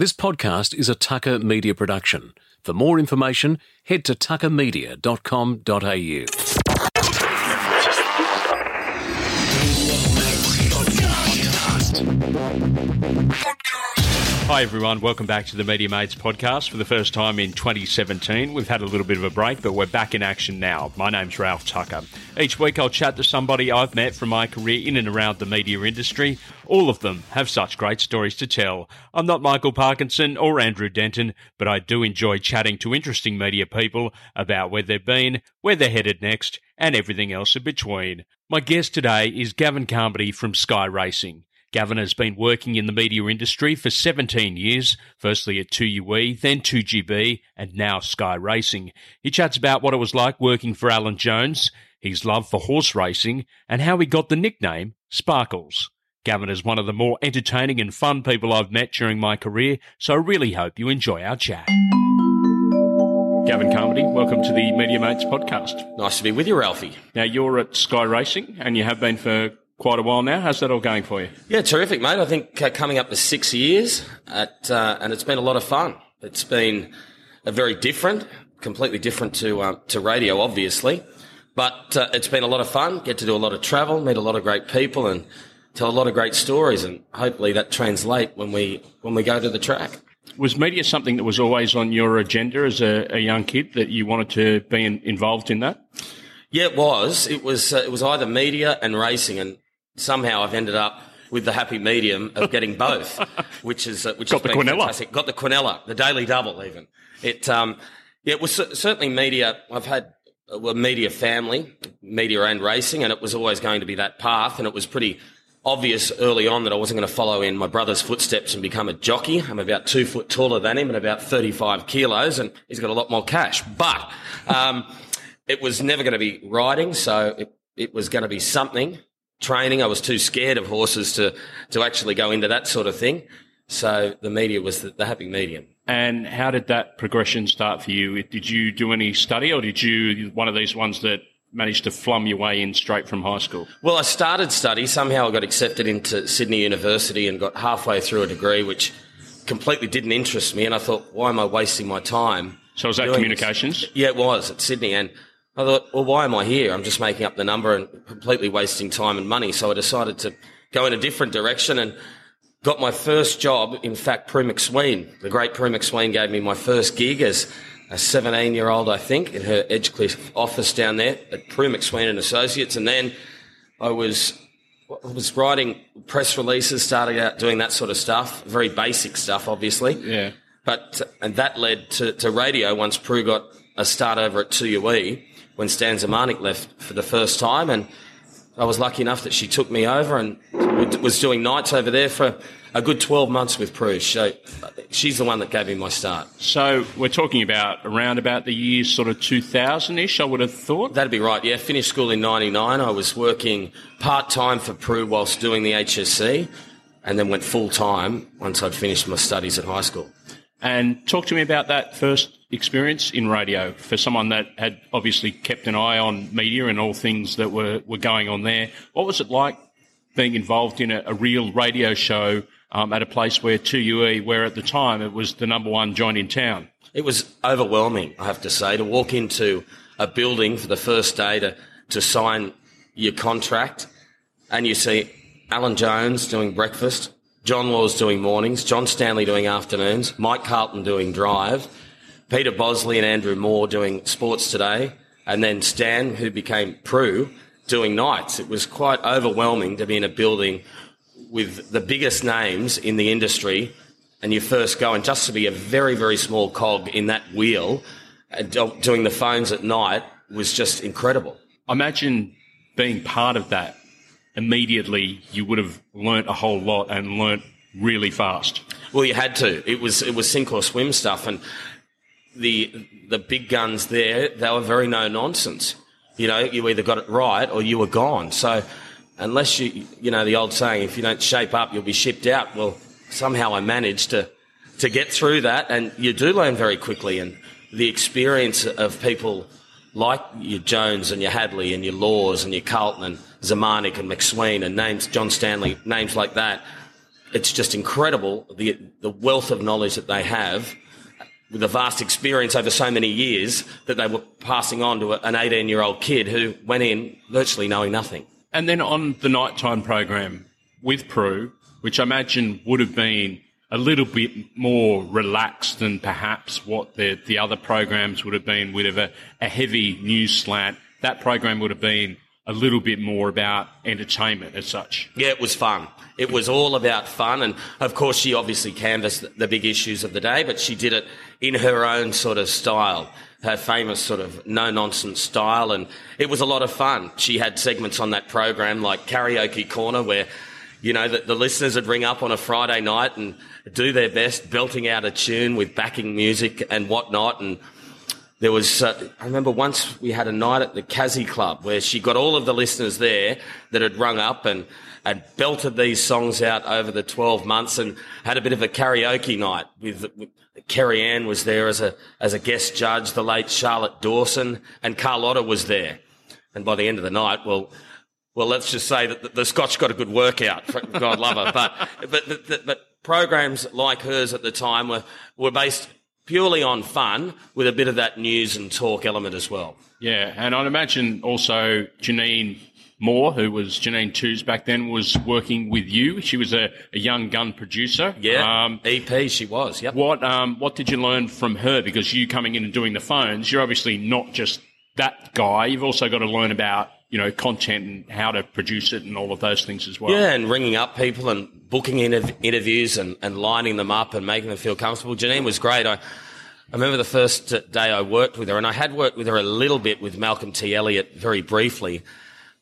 This podcast is a Tucker Media production. For more information, head to tuckermedia.com.au. Hi everyone, welcome back to the Media Mates podcast for the first time in 2017. We've had a little bit of a break, but we're back in action now. My name's Ralph Tucker. Each week I'll chat to somebody I've met from my career in and around the media industry. All of them have such great stories to tell. I'm not Michael Parkinson or Andrew Denton, but I do enjoy chatting to interesting media people about where they've been, where they're headed next, and everything else in between. My guest today is Gavin Carmody from Sky Racing. Gavin has been working in the media industry for 17 years, firstly at 2UE, then 2GB, and now Sky Racing. He chats about what it was like working for Alan Jones, his love for horse racing, and how he got the nickname Sparkles. Gavin is one of the more entertaining and fun people I've met during my career, so I really hope you enjoy our chat. Gavin Carmody, welcome to the Media Mates podcast. Nice to be with you, Ralphie. Now, you're at Sky Racing, and you have been for quite a while now. How's that all going for you? Yeah, terrific, mate. I think uh, coming up to six years, at, uh, and it's been a lot of fun. It's been a very different, completely different to uh, to radio, obviously, but uh, it's been a lot of fun. Get to do a lot of travel, meet a lot of great people, and tell a lot of great stories, and hopefully that translate when we when we go to the track. Was media something that was always on your agenda as a, a young kid that you wanted to be in, involved in that? Yeah, it was. It was. Uh, it was either media and racing, and somehow I've ended up with the happy medium of getting both, which is uh, which Got has the been Quinella. fantastic. Got the Quinella, the daily double, even. It um, yeah, it was certainly media. I've had a media family, media and racing, and it was always going to be that path, and it was pretty obvious early on that I wasn't going to follow in my brother's footsteps and become a jockey. I'm about two foot taller than him and about 35 kilos, and he's got a lot more cash. But um, it was never going to be riding, so it, it was going to be something. Training, I was too scared of horses to, to actually go into that sort of thing. So the media was the, the happy medium. And how did that progression start for you? Did you do any study, or did you one of these ones that managed to flum your way in straight from high school? Well, I started study. Somehow I got accepted into Sydney University and got halfway through a degree, which completely didn't interest me. And I thought, why am I wasting my time? So was that communications? this? Yeah, it was at Sydney. And I thought, well, why am I here? I'm just making up the number and completely wasting time and money. So I decided to go in a different direction and got my first job. In fact, Prue MacSween, the great Prue MacSween gave me my first gig as a 17 year old, I think, in her Edgecliff office down there at Prue MacSween and Associates. And then I was, I was writing press releases, started out doing that sort of stuff, very basic stuff, obviously. Yeah. But and that led to, to radio once Prue got a start over at 2UE when Stan Zemanek left for the first time. And I was lucky enough that she took me over and was doing nights over there for a good 12 months with Prue. So she's the one that gave me my start. So we're talking about around about the year sort of 2000-ish, I would have thought. That'd be right. Yeah, finished school in 99. I was working part time for Prue whilst doing the HSC and then went full time once I'd finished my studies at high school. And talk to me about that first experience in radio for someone that had obviously kept an eye on media and all things that were, were going on there. What was it like being involved in a, a real radio show um, at a place where 2UE, where at the time it was the number one joint in town? It was overwhelming, I have to say, to walk into a building for the first day to, to sign your contract and you see Alan Jones doing breakfast, John Laws doing mornings, John Stanley doing afternoons, Mike Carlton doing drive, Peter Bosley and Andrew Moore doing sports today, and then Stan, who became Prue, doing nights. It was quite overwhelming to be in a building with the biggest names in the industry and you first go and just to be a very, very small cog in that wheel uh, and doing the phones at night was just incredible. Imagine being part of that immediately you would have learnt a whole lot and learnt really fast. Well, you had to. It was it was sink or swim stuff, and the the big guns there they were very no nonsense. You know, you either got it right or you were gone. So unless you you know the old saying, if you don't shape up, you'll be shipped out. Well, somehow I managed to to get through that, and you do learn very quickly, and the experience of people like your Jones and your Hadley and your Laws and your Carlton and Zemanek and MacSween and names John Stanley names like that it's just incredible the the wealth of knowledge that they have with a vast experience over so many years that they were passing on to an 18 year old kid who went in virtually knowing nothing. And then on the nighttime program with Prue, which I imagine would have been a little bit more relaxed than perhaps what the, the other programs would have been with a, a heavy news slant. That program would have been a little bit more about entertainment as such. Yeah, it was fun. It was all about fun. And of course, she obviously canvassed the big issues of the day, but she did it in her own sort of style, her famous sort of no nonsense style. And it was a lot of fun. She had segments on that program like Karaoke Corner where you know, the listeners would ring up on a Friday night and do their best, belting out a tune with backing music and whatnot. And there was, uh, I remember once we had a night at the Kazi Club where she got all of the listeners there that had rung up and had belted these songs out over the 12 months and had a bit of a karaoke night with, with Kerry Ann was there as a, as a guest judge, the late Charlotte Dawson and Carlotta was there. And by the end of the night, well, well, let's just say that the, Scotch got a good workout. God love her. But, but, but, but programs like hers at the time were, were based purely on fun with a bit of that news and talk element as well. Yeah, and I'd imagine also Janine Moore, who was Janine Tews back then, was working with you. She was a, a young gun producer. Yeah, um, EP she was. Yep. What um, what did you learn from her? Because you coming in and doing the phones, you're obviously not just that guy. You've also got to learn about you know, content and how to produce it and all of those things as well. Yeah, and ringing up people and booking interv- interviews and, and lining them up and making them feel comfortable. Janine was great. I, I remember the first day I worked with her, and I had worked with her a little bit with Malcolm T. Elliott very briefly.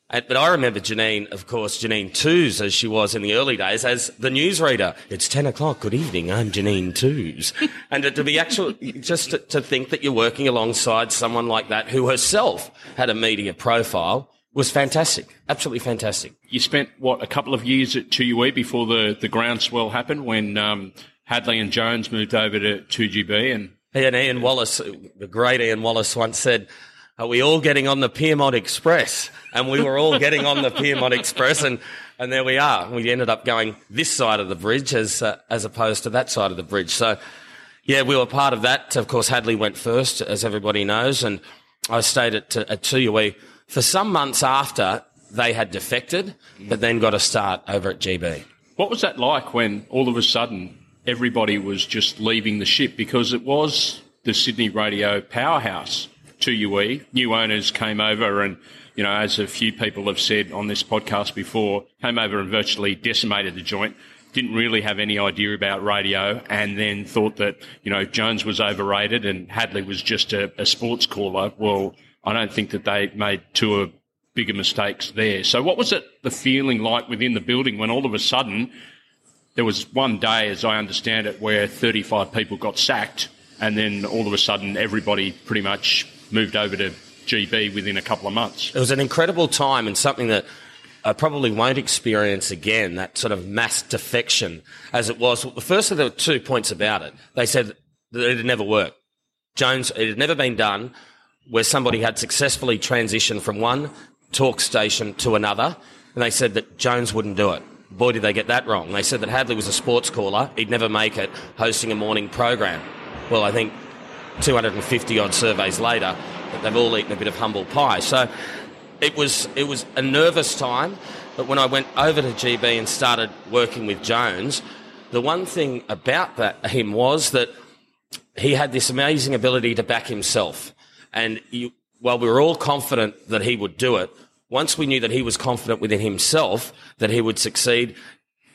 But I remember Janine, of course, Janine Tews, as she was in the early days, as the newsreader. It's 10 o'clock. Good evening. I'm Janine Tews. and to, be actual, just to, to think that you're working alongside someone like that who herself had a media profile was fantastic. Absolutely fantastic. You spent, what, a couple of years at 2UE before the, the groundswell happened when um, Hadley and Jones moved over to 2GB and... And Ian Wallace, the great Ian Wallace once said, are we all getting on the Pyrmont Express? And we were all getting on the Pyrmont Express and, and there we are. We ended up going this side of the bridge as, uh, as opposed to that side of the bridge. So, yeah, we were part of that. Of course, Hadley went first, as everybody knows, and I stayed at, at 2UE for some months after they had defected, but then got a start over at GB. What was that like when all of a sudden everybody was just leaving the ship because it was the Sydney radio powerhouse 2UE. New owners came over and, you know, as a few people have said on this podcast before, came over and virtually decimated the joint. Didn't really have any idea about radio and then thought that, you know, Jones was overrated and Hadley was just a, a sports caller. Well, I don't think that they made two of uh, bigger mistakes there. So what was it, the feeling like within the building when all of a sudden there was one day, as I understand it, where 35 people got sacked and then all of a sudden everybody pretty much moved over to GB within a couple of months. It was an incredible time and something that I probably won't experience again, that sort of mass defection as it was. The first of the two points about it, they said that it had never worked. Jones, it had never been done where somebody had successfully transitioned from one talk station to another, and they said that Jones wouldn't do it. Boy, did they get that wrong. They said that Hadley was a sports caller. He'd never make it hosting a morning program. Well, I think 250 odd surveys later, they've all eaten a bit of humble pie. So it was, it was a nervous time, but when I went over to GB and started working with Jones, the one thing about that him was that he had this amazing ability to back himself. And you, while we were all confident that he would do it, once we knew that he was confident within himself that he would succeed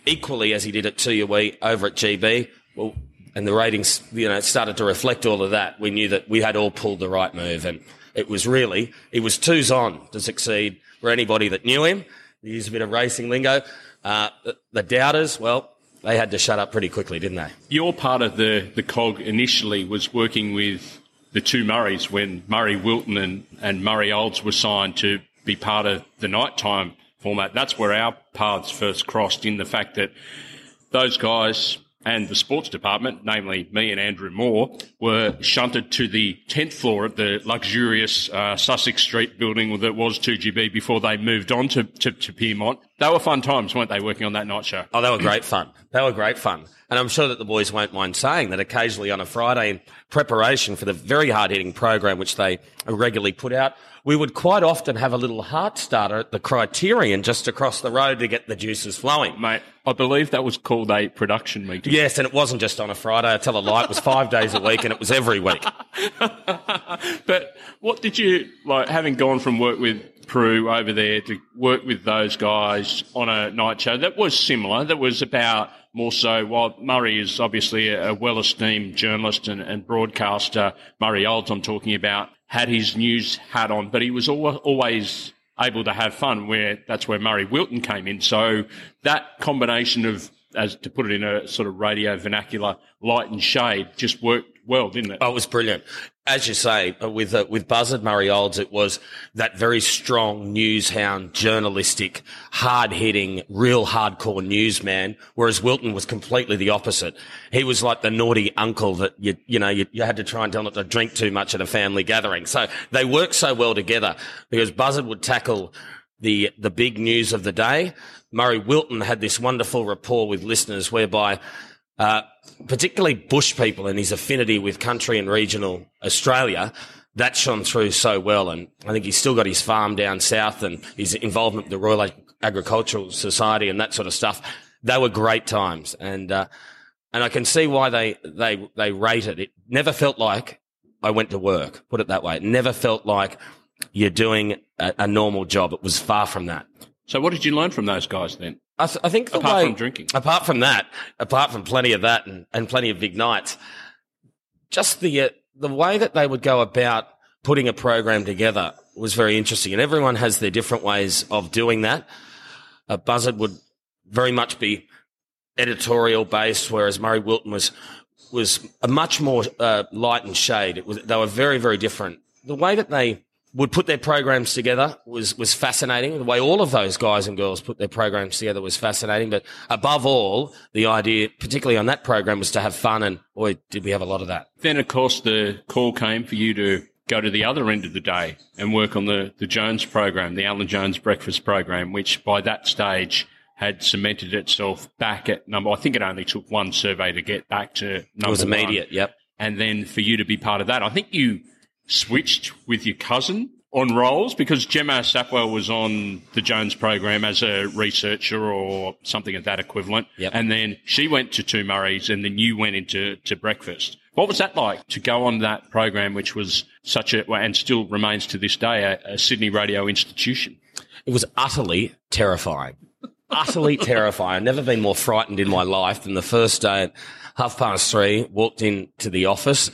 equally as he did at 2UE over at GB, well, and the ratings, you know, started to reflect all of that. We knew that we had all pulled the right move and it was really, it was twos on to succeed for anybody that knew him. He Use a bit of racing lingo. Uh, the, the doubters, well, they had to shut up pretty quickly, didn't they? Your part of the, the cog initially was working with the two Murrays when Murray Wilton and, and Murray Olds were signed to be part of the nighttime format. That's where our paths first crossed in the fact that those guys and the sports department, namely me and Andrew Moore, were shunted to the 10th floor of the luxurious uh, Sussex Street building that was 2GB before they moved on to, to, to Pyrmont. They were fun times, weren't they, working on that night show? Oh, they were great fun. They were great fun. And I'm sure that the boys won't mind saying that occasionally on a Friday in preparation for the very hard hitting program, which they regularly put out, we would quite often have a little heart starter at the Criterion just across the road to get the juices flowing. Mate, I believe that was called a production meeting. Yes, and it wasn't just on a Friday. I tell a lie, it was five days a week and it was every week. but what did you, like, having gone from work with Prue over there to work with those guys on a night show that was similar, that was about more so, while Murray is obviously a, well esteemed journalist and, and, broadcaster, Murray Olds, I'm talking about, had his news hat on, but he was always able to have fun where that's where Murray Wilton came in. So that combination of, as to put it in a sort of radio vernacular, light and shade just worked well, didn't it? Oh, it was brilliant as you say, uh, with uh, with Buzzard Murray Olds, it was that very strong news hound, journalistic, hard hitting, real hardcore newsman. Whereas Wilton was completely the opposite. He was like the naughty uncle that you you know you, you had to try and tell not to drink too much at a family gathering. So they worked so well together because Buzzard would tackle the the big news of the day. Murray Wilton had this wonderful rapport with listeners whereby uh, particularly bush people and his affinity with country and regional Australia, that shone through so well. And I think he's still got his farm down south and his involvement with the Royal Agricultural Society and that sort of stuff. They were great times. And, uh, and I can see why they, they, they rated it. Never felt like I went to work, put it that way. It never felt like you're doing a, a normal job. It was far from that. So what did you learn from those guys then? I, th- I think apart way, from drinking, apart from that, apart from plenty of that and, and plenty of big nights, just the uh, the way that they would go about putting a program together was very interesting, and everyone has their different ways of doing that. Uh, Buzzard would very much be editorial based, whereas Murray Wilton was was a much more uh, light and shade. It was they were very very different. The way that they would put their programs together was was fascinating. The way all of those guys and girls put their programs together was fascinating. But above all, the idea, particularly on that program, was to have fun. And boy, did we have a lot of that. Then, of course, the call came for you to go to the other end of the day and work on the the Jones program, the Alan Jones Breakfast program, which by that stage had cemented itself back at number. I think it only took one survey to get back to number. It was immediate. One. Yep. And then for you to be part of that, I think you switched with your cousin on roles because Gemma Sapwell was on the Jones program as a researcher or something of that equivalent. Yep. And then she went to Two Murrays and then you went into to breakfast. What was that like to go on that program, which was such a, and still remains to this day, a, a Sydney radio institution? It was utterly terrifying. utterly terrifying. I've never been more frightened in my life than the first day at half past three, walked into the office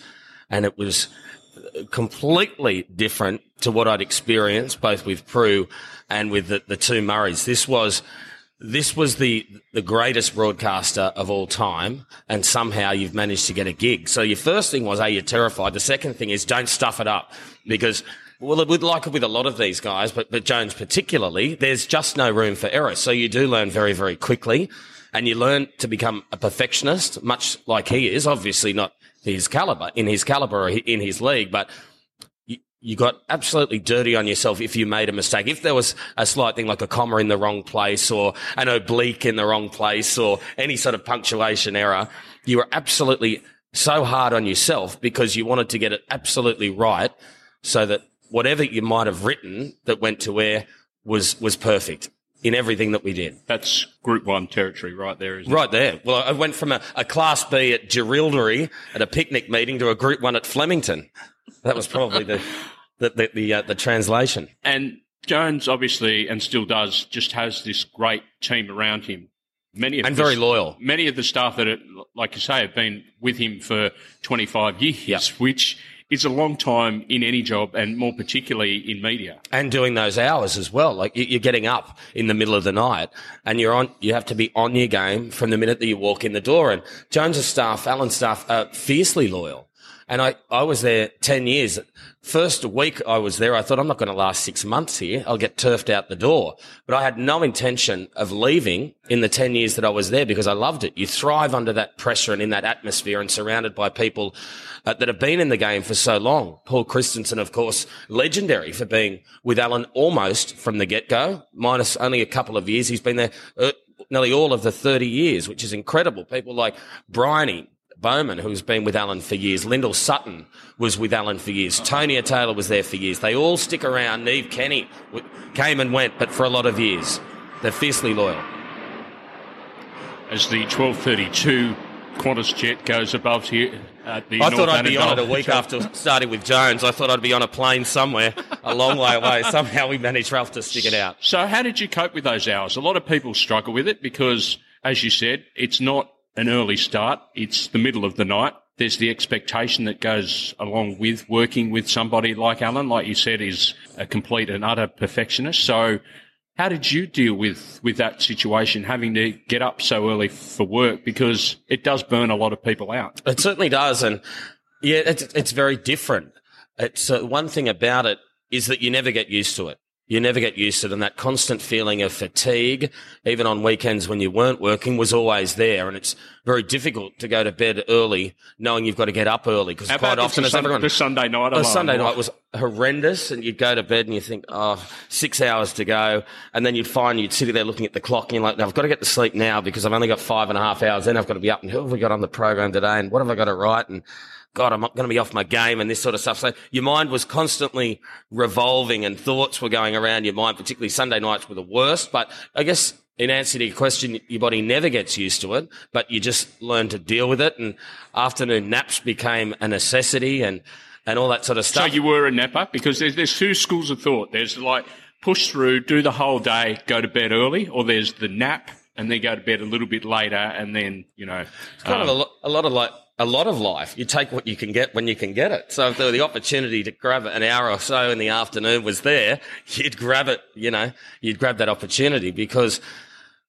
and it was completely different to what I'd experienced both with Prue and with the, the two Murrays. This was this was the the greatest broadcaster of all time, and somehow you've managed to get a gig. So your first thing was, are you terrified? The second thing is, don't stuff it up because. Well, would like with a lot of these guys, but, but Jones particularly, there's just no room for error. So you do learn very, very quickly and you learn to become a perfectionist, much like he is. Obviously not his caliber, in his caliber, in his league, but you got absolutely dirty on yourself if you made a mistake. If there was a slight thing like a comma in the wrong place or an oblique in the wrong place or any sort of punctuation error, you were absolutely so hard on yourself because you wanted to get it absolutely right so that whatever you might have written that went to air was, was perfect in everything that we did. That's Group One territory, right there, isn't right it? there. Well, I went from a, a Class B at Jerilderie at a picnic meeting to a Group One at Flemington. That was probably the the the the, uh, the translation. And Jones obviously, and still does, just has this great team around him. Many of and the, very loyal. Many of the staff that, are, like you say, have been with him for 25 years, yep. which is a long time in any job and more particularly in media. And doing those hours as well. Like you're getting up in the middle of the night and you're on, you have to be on your game from the minute that you walk in the door. And Jones's staff, Alan's staff are fiercely loyal And I, I was there 10 years. First week I was there, I thought I'm not going to last six months here. I'll get turfed out the door. But I had no intention of leaving in the 10 years that I was there because I loved it. You thrive under that pressure and in that atmosphere and surrounded by people uh, that have been in the game for so long. Paul Christensen, of course, legendary for being with Alan almost from the get-go, minus only a couple of years. He's been there uh, nearly all of the 30 years, which is incredible. People like Bryony, Bowman, who's been with Alan for years. Lyndall Sutton was with Alan for years. Tonya Taylor was there for years. They all stick around. Neve Kenny came and went, but for a lot of years. They're fiercely loyal. As the 1232 Qantas jet goes above here, uh, I thought I'd be on it a week after starting with Jones. I thought I'd be on a plane somewhere a long way away. Somehow we managed, Ralph, to stick it out. So, how did you cope with those hours? A lot of people struggle with it because, as you said, it's not an early start. It's the middle of the night. There's the expectation that goes along with working with somebody like Alan, like you said, is a complete and utter perfectionist. So how did you deal with, with that situation, having to get up so early for work? Because it does burn a lot of people out. It certainly does. And yeah, it's, it's very different. It's uh, one thing about it is that you never get used to it you never get used to it. And that constant feeling of fatigue, even on weekends when you weren't working, was always there. And it's very difficult to go to bed early knowing you've got to get up early because quite often, as everyone, the Sunday night, the Sunday night was horrendous, and you'd go to bed and you think, oh, six hours to go, and then you'd find you'd sit there looking at the clock and you're like, no, I've got to get to sleep now because I've only got five and a half hours. Then I've got to be up and who have we got on the program today, and what have I got to write and God, I'm going to be off my game and this sort of stuff. So your mind was constantly revolving and thoughts were going around your mind, particularly Sunday nights were the worst. But I guess in answer to your question, your body never gets used to it, but you just learn to deal with it. And afternoon naps became a necessity and, and all that sort of stuff. So you were a napper because there's, there's two schools of thought. There's like push through, do the whole day, go to bed early, or there's the nap and then go to bed a little bit later and then, you know. It's kind um, of a, um, lo- a lot of like a lot of life. You take what you can get when you can get it. So if there were the opportunity to grab an hour or so in the afternoon was there, you'd grab it, you know, you'd grab that opportunity because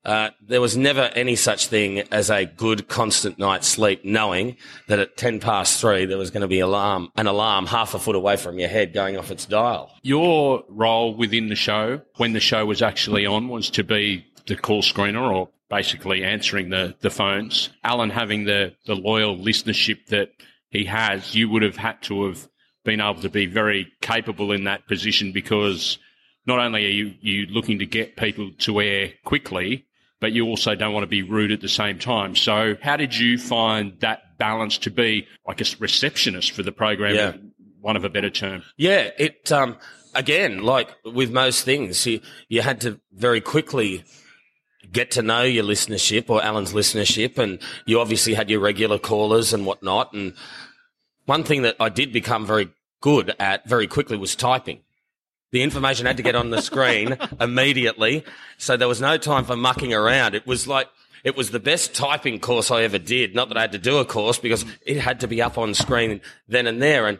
uh, there was never any such thing as a good constant night's sleep, knowing that at 10 past three, there was going to be alarm, an alarm half a foot away from your head going off its dial. Your role within the show, when the show was actually on, was to be the call screener or basically answering the, the phones. Alan having the, the loyal listenership that he has, you would have had to have been able to be very capable in that position because not only are you, you looking to get people to air quickly, but you also don't want to be rude at the same time. So how did you find that balance to be like a receptionist for the program? Yeah. One of a better term. Yeah. It, um, again, like with most things, you, you had to very quickly get to know your listenership or Alan's listenership. And you obviously had your regular callers and whatnot. And one thing that I did become very good at very quickly was typing. The information had to get on the screen immediately. So there was no time for mucking around. It was like, it was the best typing course I ever did. Not that I had to do a course because it had to be up on screen then and there. And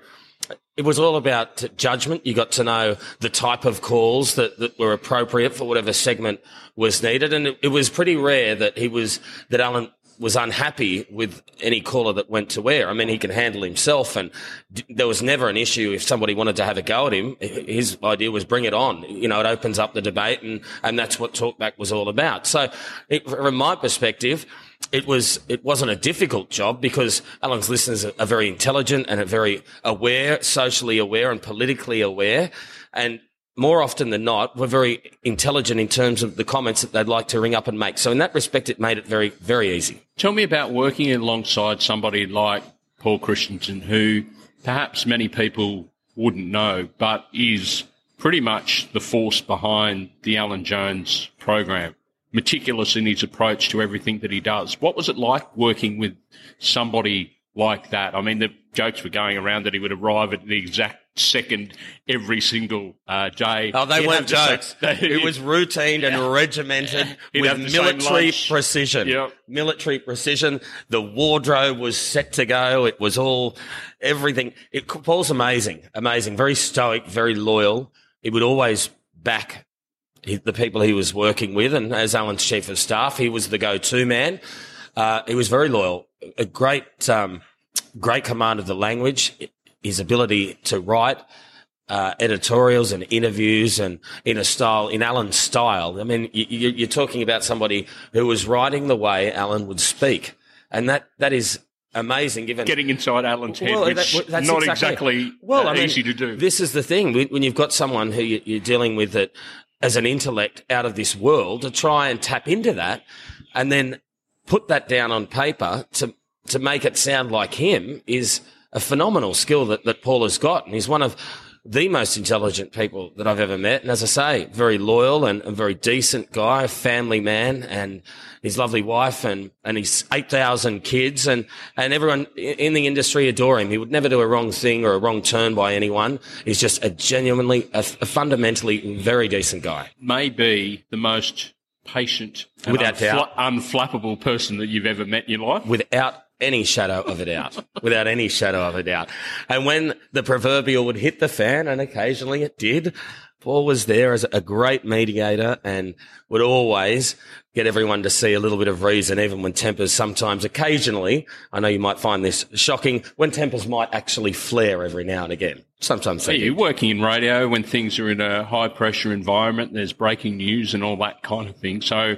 it was all about judgment. You got to know the type of calls that, that were appropriate for whatever segment was needed. And it, it was pretty rare that he was, that Alan was unhappy with any caller that went to air. I mean, he can handle himself and d- there was never an issue if somebody wanted to have a go at him. His idea was bring it on. You know, it opens up the debate and, and that's what Talkback was all about. So it, from my perspective, it was it wasn't a difficult job because Alan's listeners are, very intelligent and are very aware, socially aware and politically aware, and more often than not, were very intelligent in terms of the comments that they'd like to ring up and make. So in that respect, it made it very very easy. Tell me about working alongside somebody like Paul Christensen, who perhaps many people wouldn't know, but is pretty much the force behind the Alan Jones program meticulous in his approach to everything that he does. What was it like working with somebody like that? I mean, the jokes were going around that he would arrive at the exact second every single uh, day. Oh, they He'd weren't jokes. it was routine and yeah. regimented with military precision. Yep. Military precision. The wardrobe was set to go. It was all everything. It, Paul's amazing, amazing, very stoic, very loyal. He would always back the people he was working with, and as Alan's chief of staff, he was the go-to man. Uh, he was very loyal, a great, um, great command of the language, his ability to write, uh, editorials and interviews and in a style, in Alan's style. I mean, you, you're talking about somebody who was writing the way Alan would speak. And that, that is amazing given getting inside Alan's head, well, which that, that's not exactly, exactly well, uh, I mean, easy to do. This is the thing when you've got someone who you're dealing with that as an intellect out of this world to try and tap into that and then put that down on paper to to make it sound like him is a phenomenal skill that, that Paul has got. And he's one of the most intelligent people that I've ever met. And as I say, very loyal and a very decent guy, family man and his lovely wife and, and his 8,000 kids and, and everyone in the industry adore him. He would never do a wrong thing or a wrong turn by anyone. He's just a genuinely, a, a fundamentally very decent guy. Maybe the most patient without unfla- doubt unflappable person that you've ever met in your life. Without any shadow of a doubt, without any shadow of a doubt. And when the proverbial would hit the fan, and occasionally it did, Paul was there as a great mediator and would always get everyone to see a little bit of reason, even when tempers sometimes, occasionally, I know you might find this shocking, when tempers might actually flare every now and again. Sometimes they You're working in radio when things are in a high pressure environment, there's breaking news and all that kind of thing. So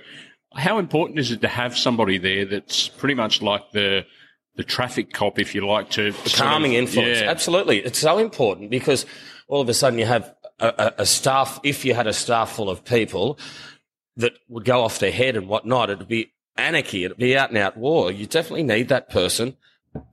how important is it to have somebody there that's pretty much like the the traffic cop, if you like, to the calming of, influence? Yeah. Absolutely, it's so important because all of a sudden you have a, a, a, staff. If you had a staff full of people that would go off their head and whatnot, it'd be anarchy. It'd be out and out war. You definitely need that person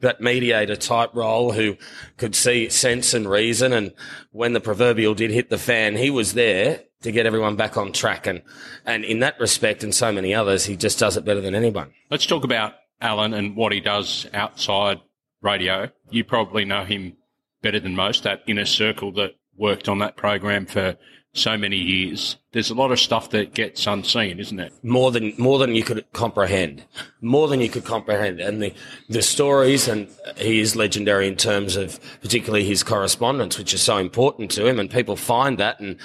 that mediator type role who could see sense and reason. And when the proverbial did hit the fan, he was there to get everyone back on track. And, and in that respect and so many others, he just does it better than anyone. Let's talk about Alan and what he does outside radio. You probably know him better than most, that inner circle that worked on that program for so many years. There's a lot of stuff that gets unseen, isn't it? More than more than you could comprehend. More than you could comprehend. And the the stories and he is legendary in terms of particularly his correspondence, which is so important to him and people find that and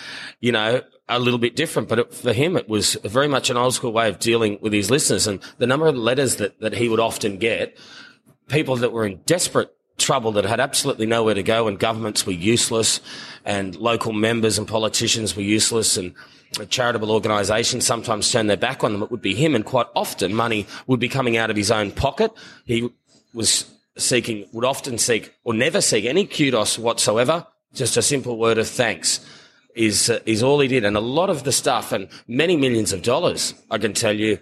you know a little bit different, but it, for him, it was very much an old school way of dealing with his listeners. And the number of letters that, that he would often get, people that were in desperate trouble that had absolutely nowhere to go and governments were useless and local members and politicians were useless and charitable organisations sometimes turned their back on them. It would be him and quite often money would be coming out of his own pocket. He was seeking, would often seek or never seek any kudos whatsoever, just a simple word of thanks is, uh, is all he did. And a lot of the stuff and many millions of dollars, I can tell you,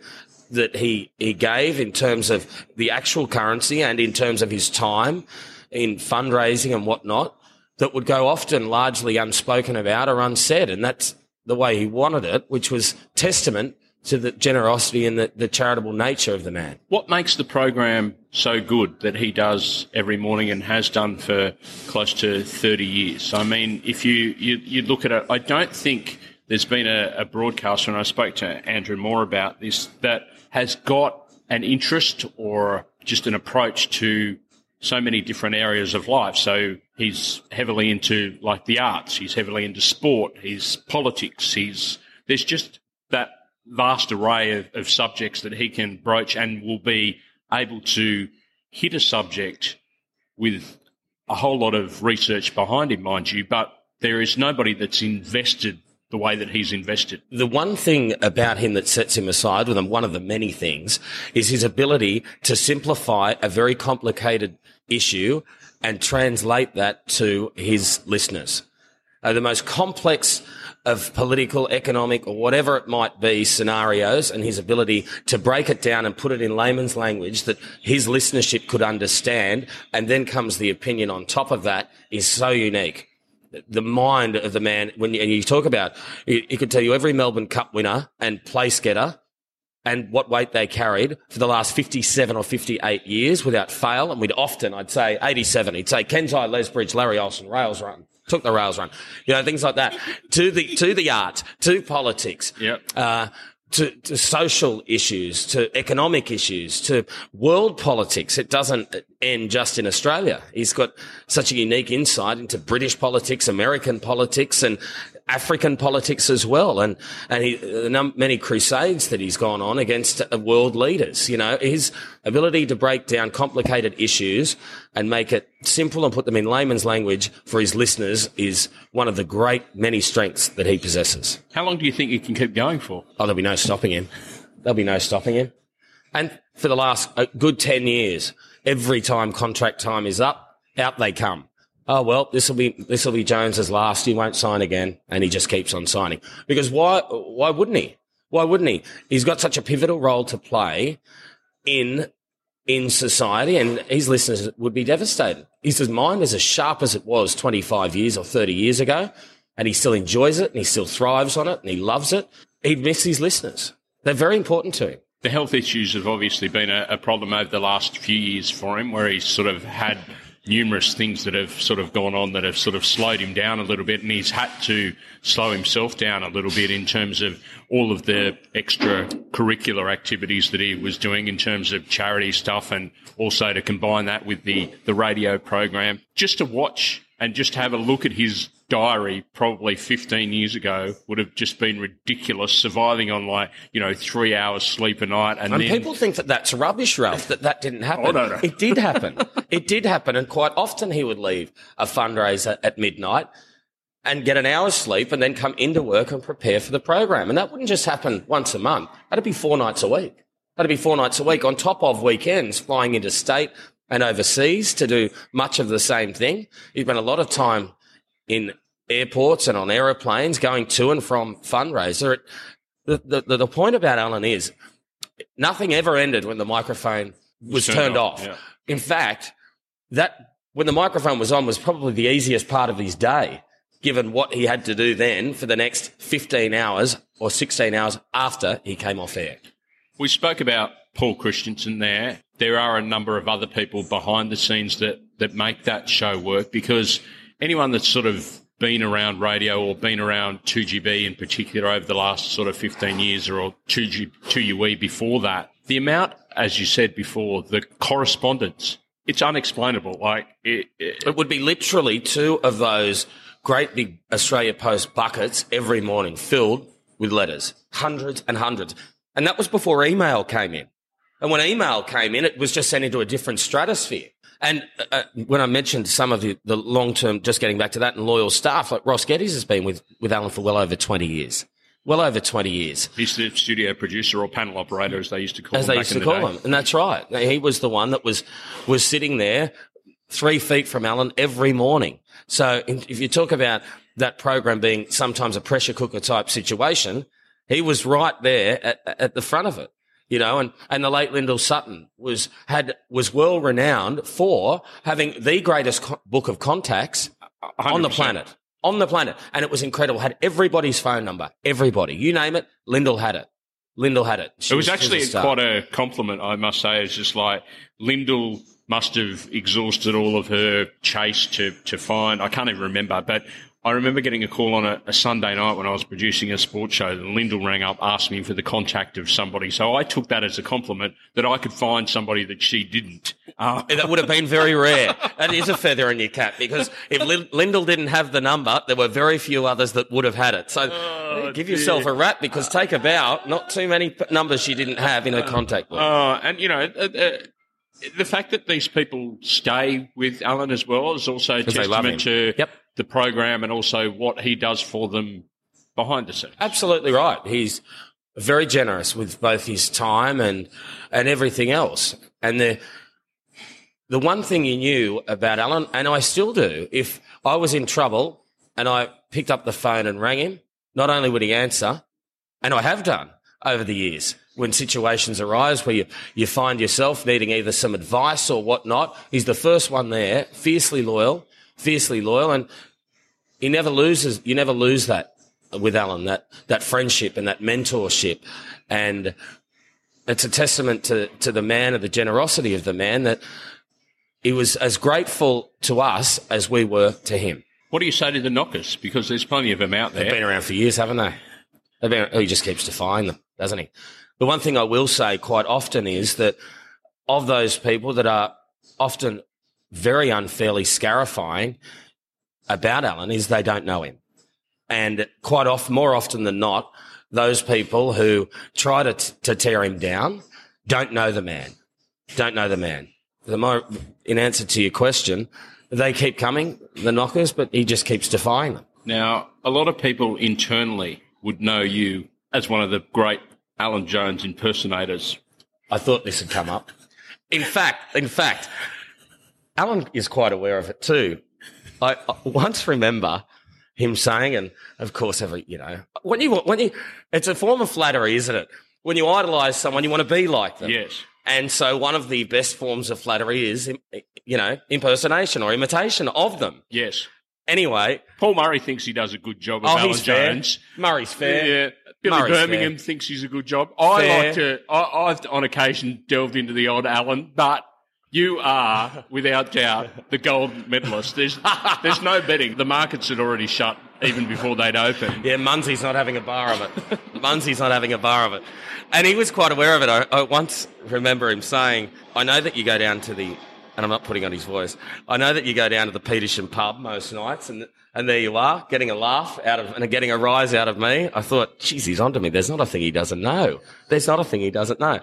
that he, he gave in terms of the actual currency and in terms of his time in fundraising and whatnot that would go often largely unspoken about or unsaid. And that's the way he wanted it, which was testament to the generosity and the, the charitable nature of the man. What makes the program so good that he does every morning and has done for close to 30 years? I mean, if you, you, you look at it, I don't think there's been a, a broadcaster, and I spoke to Andrew Moore about this, that has got an interest or just an approach to so many different areas of life. So he's heavily into like the arts. He's heavily into sport. He's politics. He's, there's just that vast array of, of subjects that he can broach and will be able to hit a subject with a whole lot of research behind him, mind you, but there is nobody that's invested the way that he's invested. The one thing about him that sets him aside, with him, one of the many things, is his ability to simplify a very complicated issue and translate that to his listeners. Uh, the most complex of political, economic, or whatever it might be scenarios and his ability to break it down and put it in layman's language that his listenership could understand. And then comes the opinion on top of that is so unique the mind of the man when you, and you talk about he, he could tell you every Melbourne Cup winner and place getter and what weight they carried for the last 57 or 58 years without fail. And we'd often, I'd say 87, he'd say Kensei, Lesbridge, Larry Olsen, rails run, took the rails run, you know, things like that to the, to the art, to politics. Yep. Uh, to, to, social issues, to economic issues, to world politics. It doesn't end just in Australia. He's got such a unique insight into British politics, American politics, and African politics as well, and and he, the many crusades that he's gone on against uh, world leaders. You know, his ability to break down complicated issues and make it simple and put them in layman's language for his listeners is one of the great many strengths that he possesses. How long do you think he can keep going for? Oh, there'll be no stopping him. There'll be no stopping him. And for the last uh, good 10 years, every time contract time is up, out they come oh well, this will be this will be Jones's last. He won't sign again, and he just keeps on signing. Because why? Why wouldn't he? Why wouldn't he? He's got such a pivotal role to play in in society, and his listeners would be devastated. His mind is as sharp as it was 25 years or 30 years ago, and he still enjoys it, and he still thrives on it, and he loves it. He'd miss his listeners. They're very important to him. The health issues have obviously been a, a problem over the last few years for him, where he's sort of had numerous things that have sort of gone on that have sort of slowed him down a little bit, and he's had to slow himself down a little bit in terms of all of the extracurricular activities that he was doing in terms of charity stuff, and also to combine that with the the radio program, just to watch and just have a look at his diary probably 15 years ago would have just been ridiculous surviving on like you know three hours sleep a night and, and then... people think that that's rubbish ralph that that didn't happen. Oh, no, no. it did happen. It did happen. And quite often he would leave a fundraiser at midnight and get an hour's sleep and then come into work and prepare for the program. And that wouldn't just happen once a month. That'd be four nights a week. That'd be four nights a week on top of weekends flying into state and overseas to do much of the same thing. He spent a lot of time in airports and on aeroplanes going to and from fundraiser. The, the, the point about Alan is nothing ever ended when the microphone was turned, turned off. Yeah. In fact, that when the microphone was on was probably the easiest part of his day, given what he had to do then for the next 15 hours or 16 hours after he came off air. We spoke about Paul Christensen there. There are a number of other people behind the scenes that, that make that show work because anyone that's sort of been around radio or been around 2GB in particular over the last sort of 15 years or 2G, 2UE before that, the amount, as you said before, the correspondence, it's unexplainable. Like it, it, it would be literally two of those great big Australia Post buckets every morning filled with letters, hundreds and hundreds. And that was before email came in. And when email came in, it was just sent into a different stratosphere. And uh, uh, when I mentioned some of the, the long term, just getting back to that, and loyal staff, like Ross Geddes has been with, with Alan for well over 20 years. Well over 20 years. He's the studio producer or panel operator, as they used to call as him. As they used to call him. And that's right. He was the one that was, was sitting there three feet from Alan every morning. So if you talk about that program being sometimes a pressure cooker type situation, he was right there at, at the front of it you know, and, and the late Lyndall Sutton was, had, was well renowned for having the greatest co- book of contacts 100%. on the planet. On the planet. And it was incredible. Had everybody's phone number. Everybody. You name it, Lyndall had it. Lyndall had it. She it was, was actually quite a compliment, I must say. It's just like Lyndall must have exhausted all of her chase to, to find, I can't even remember, but I remember getting a call on a, a, Sunday night when I was producing a sports show, and Lyndall rang up asking me for the contact of somebody. So I took that as a compliment that I could find somebody that she didn't. Uh, that would have been very rare. that is a feather in your cap because if Lyndall didn't have the number, there were very few others that would have had it. So oh, give dear. yourself a rap because take a bow. Not too many numbers she didn't have in her contact book. Uh, and you know. Uh, uh the fact that these people stay with Alan as well is also a testament to yep the program and also what he does for them behind the scenes. Absolutely right. He's very generous with both his time and and everything else. And the the one thing you knew about Alan, and I still do, if I was in trouble and I picked up the phone and rang him, not only would he answer, and I have done over the years, when situations arise where you, you find yourself needing either some advice or whatnot, he's the first one there, fiercely loyal, fiercely loyal, and he never loses. You never lose that with Alan. That that friendship and that mentorship, and it's a testament to to the man and the generosity of the man that he was as grateful to us as we were to him. What do you say to the knockers? Because there's plenty of them out there. They've been around for years, haven't they? They've been, he just keeps defying them, doesn't he? The one thing I will say quite often is that of those people that are often very unfairly scarifying about Alan is they don't know him. And quite often, more often than not, those people who try to, t- to tear him down don't know the man. Don't know the man. The more, in answer to your question, they keep coming, the knockers, but he just keeps defying them. Now, a lot of people internally would know you as one of the great Alan Jones impersonators. I thought this would come up. In fact, in fact, Alan is quite aware of it too. I, I once remember him saying, and of course, every you know, when you when you, it's a form of flattery, isn't it? When you idolise someone, you want to be like them. Yes. And so, one of the best forms of flattery is, you know, impersonation or imitation of them. Yes. Anyway, Paul Murray thinks he does a good job of oh, Alan. Jones. Murray's fair. Yeah. Billy Murray's Birmingham fair. thinks he's a good job. I Fair. like to, I, I've on occasion delved into the odd Alan, but you are, without doubt, the gold medalist. There's, there's no betting. The markets had already shut even before they'd opened. Yeah, Munsey's not having a bar of it. Munsey's not having a bar of it. And he was quite aware of it. I, I once remember him saying, I know that you go down to the, and I'm not putting on his voice, I know that you go down to the Petersham pub most nights and, and there you are, getting a laugh out of, and getting a rise out of me. I thought, geez, he's onto me. There's not a thing he doesn't know. There's not a thing he doesn't know.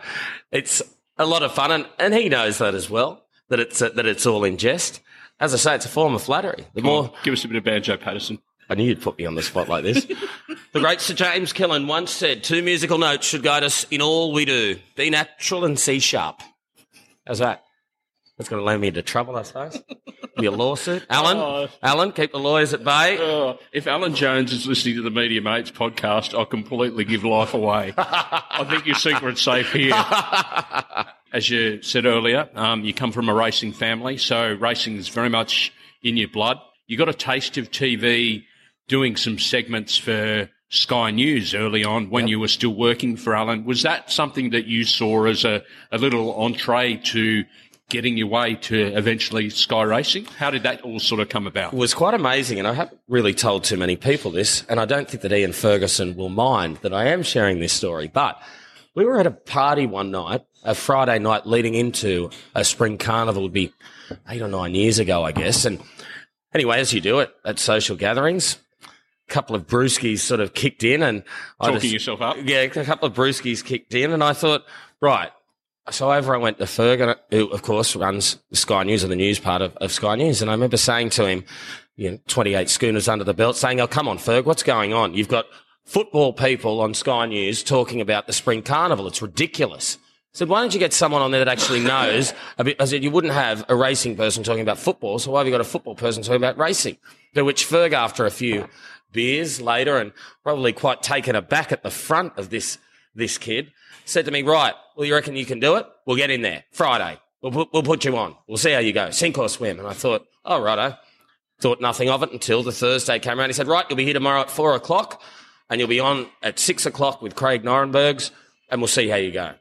It's a lot of fun and, and he knows that as well, that it's, uh, that it's all in jest. As I say, it's a form of flattery. The more, Give us a bit of Banjo Paterson. I knew you'd put me on the spot like this. the great Sir James Killen once said, two musical notes should guide us in all we do. B natural and C sharp. How's that? That's going to land me into trouble, I suppose. Be a lawsuit. Alan, Oh. Alan, keep the lawyers at bay. Oh, if Alan Jones is listening to the Media Mates podcast, I'll completely give life away. I think your secret's safe here. As you said earlier, um, you come from a racing family, so racing is very much in your blood. You got a taste of TV doing some segments for Sky News early on when you were still working for Alan. Was that something that you saw as a, a little entree to getting your way to eventually Sky Racing? How did that all sort of come about? It was quite amazing, and I haven't really told too many people this, and I don't think that Ian Ferguson will mind that I am sharing this story. But we were at a party one night, a Friday night leading into a spring carnival, would be eight or nine years ago, I guess. And anyway, as you do it at social gatherings, a couple of brewskis sort of kicked in, and I Talking just- yourself up? yeah, a couple of brewskis kicked in, and I thought, right. So over I went to Ferg, who of course runs Sky News and the news part of, of Sky News, and I remember saying to him, you know, 28 schooners under the belt, saying, "Oh, come on, Ferg, what's going on? You've got football people on Sky News talking about the spring carnival. It's ridiculous." I said, why don't you get someone on there that actually knows a bit? I said, you wouldn't have a racing person talking about football, so why have you got a football person talking about racing? To which Ferg, after a few beers later and probably quite taken aback at the front of this, this kid, said to me, right, well, you reckon you can do it? We'll get in there Friday. We'll put, we'll put you on. We'll see how you go. Sink or swim. And I thought, oh, righto. Thought nothing of it until the Thursday came around. He said, right, you'll be here tomorrow at four o'clock and you'll be on at six o'clock with Craig Norenbergs and we'll see how you go.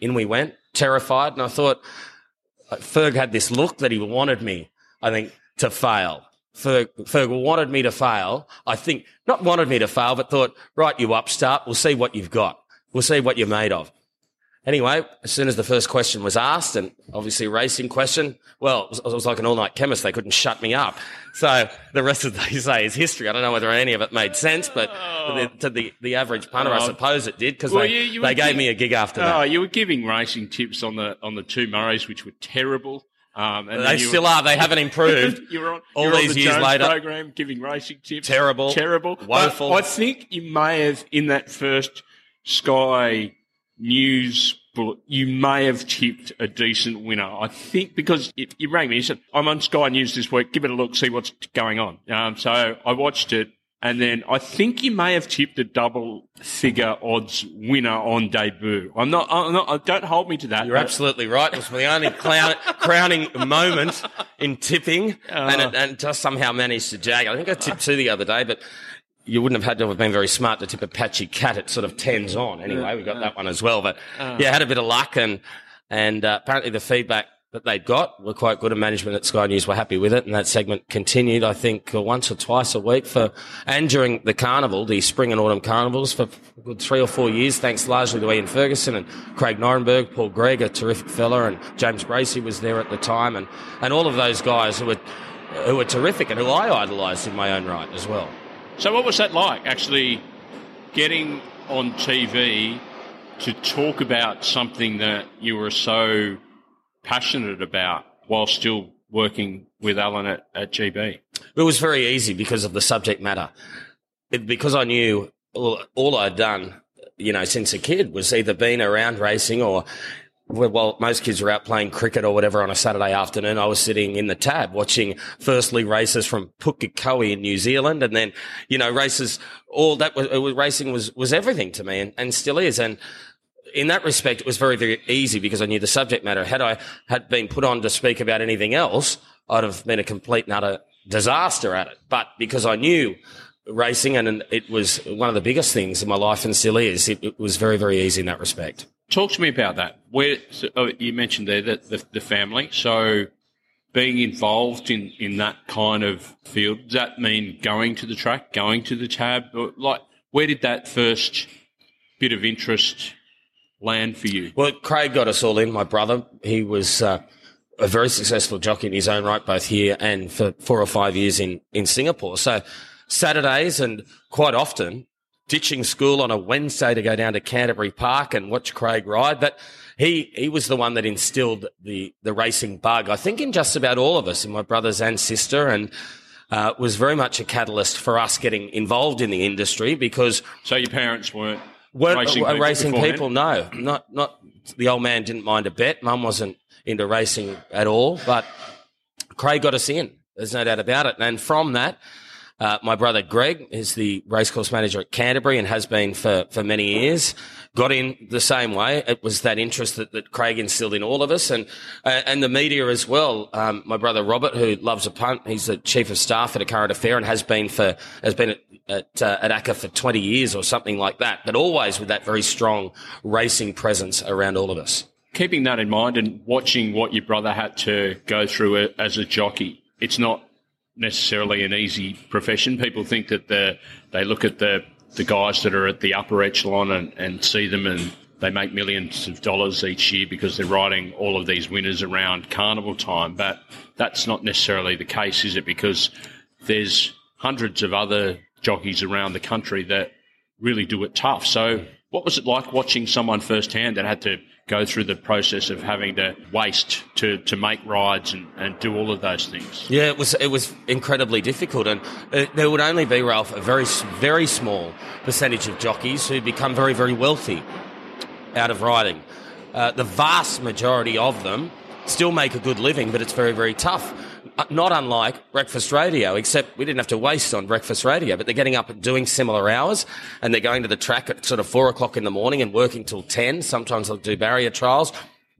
In we went, terrified. And I thought, Ferg had this look that he wanted me, I think, to fail. Ferg, Ferg wanted me to fail. I think, not wanted me to fail, but thought, right, you upstart, we'll see what you've got. We'll see what you're made of. Anyway, as soon as the first question was asked, and obviously a racing question, well, it was, it was like an all-night chemist. They couldn't shut me up. So the rest of the day is history. I don't know whether any of it made sense, but the, to the, the average punter, I Oh. suppose it did, because Well, they, you- you they gave giving- me a gig after Oh, that. you were giving racing tips on the on the two Murrays, which were terrible. Um, and They still were, are. They haven't improved. you were on All you were on these the years Jones later. program giving racing tips. Terrible. terrible, But Woeful. I think you may have in that first Sky News. bullet, You may have tipped a decent winner. I think because it, you rang me, you said, I'm on Sky News this week, give it a look, see what's going on. Um, so I watched it, and then I think you may have tipped a double figure odds winner on debut. I'm not, I'm not, don't hold me to that. You're absolutely right. It was the only clown, crowning moment in tipping, and, it, and just somehow managed to jag. I think I tipped two the other day, but you wouldn't have had to have been very smart to tip a patchy cat at sort of tens on. Anyway, we got that one as well. But yeah, had a bit of luck, and and uh, apparently the feedback that they'd got were quite good, and management at Sky News were happy with it. And that segment continued, I think, uh, once or twice a week for and during the carnival, the spring and autumn carnivals for a good three or four years, thanks largely to Ian Ferguson and Craig Norenberg, Paul Gregg, a terrific fella, and James Bracey was there at the time, and and all of those guys who were who were terrific and who I idolised in my own right as well. So, what was that like actually getting on TV to talk about something that you were so passionate about while still working with Alan at, at GB? It was very easy because of the subject matter. It, because I knew all, all I'd done, you know, since a kid was either been around racing or well, most kids were out playing cricket or whatever on a Saturday afternoon. I was sitting in the tab watching firstly races from Pukekohe in New Zealand and then, you know, races, all that was, was racing was, was everything to me and, and still is. And in that respect, it was very, very easy because I knew the subject matter. Had I had been put on to speak about anything else, I'd have been a complete and utter disaster at it. But because I knew racing and it was one of the biggest things in my life and still is, it, it was very, very easy in that respect. Talk to me about that. Where so, oh, you mentioned there that the, the, family, so being involved in, in that kind of field, does that mean going to the track, going to the tab? Like, where did that first bit of interest land for you? Well, Craig got us all in. My brother, he was uh, a very successful jockey in his own right, both here and for four or five years in in Singapore. So Saturdays and quite often ditching school on a Wednesday to go down to Canterbury Park and watch Craig ride. But he, he was the one that instilled the, the racing bug, I think in just about all of us, in my brothers and sister and, uh, was very much a catalyst for us getting involved in the industry because. So your parents weren't weren't racing people? Racing people no. Not, not, the old man didn't mind a bet. Mum wasn't into racing at all, but Craig got us in. There's no doubt about it. And from that, uh, my brother Greg is the racecourse manager at Canterbury and has been for, for many years. Got in the same way. It was that interest that, that Craig instilled in all of us and, uh, and the media as well. Um, my brother Robert, who loves a punt, he's the chief of staff at a current affair and has been for, has been at, at, uh, at ACCA for 20 years or something like that, but always with that very strong racing presence around all of us. Keeping that in mind and watching what your brother had to go through as a jockey, it's not necessarily an easy profession. People think that the, they look at the, the guys that are at the upper echelon and, and see them and they make millions of dollars each year because they're riding all of these winners around carnival time. But that's not necessarily the case, is it? Because there's hundreds of other jockeys around the country that really do it tough. So, what was it like watching someone firsthand that had to go through the process of having to waste to, to make rides and, and do all of those things. Yeah, it was it was incredibly difficult, and uh, there would only be Ralph a very very small percentage of jockeys who become very very wealthy out of riding. Uh, the vast majority of them still make a good living, but it's very very tough. Uh, not unlike breakfast radio, except we didn't have to waste on breakfast radio, but they're getting up and doing similar hours and they're going to the track at sort of four o'clock in the morning and working till 10. Sometimes they'll do barrier trials,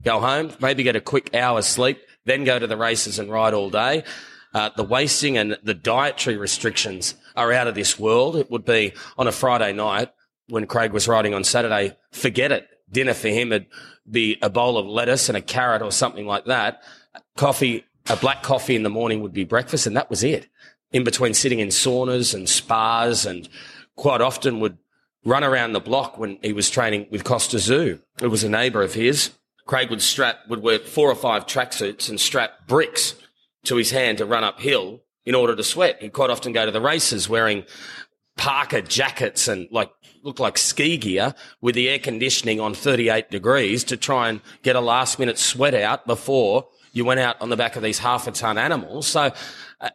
go home, maybe get a quick hour's sleep, then go to the races and ride all day. Uh, the wasting and the dietary restrictions are out of this world. It would be on a Friday night when Craig was riding on Saturday, forget it. Dinner for him would be a bowl of lettuce and a carrot or something like that. Coffee a black coffee in the morning would be breakfast, and that was it. In between sitting in saunas and spas, and quite often would run around the block when he was training with Costa Zoo. It was a neighbour of his. Craig would strap, would wear four or five tracksuits and strap bricks to his hand to run uphill in order to sweat. He'd quite often go to the races wearing parka jackets and like looked like ski gear with the air conditioning on 38 degrees to try and get a last minute sweat out before you went out on the back of these half a ton animals. So,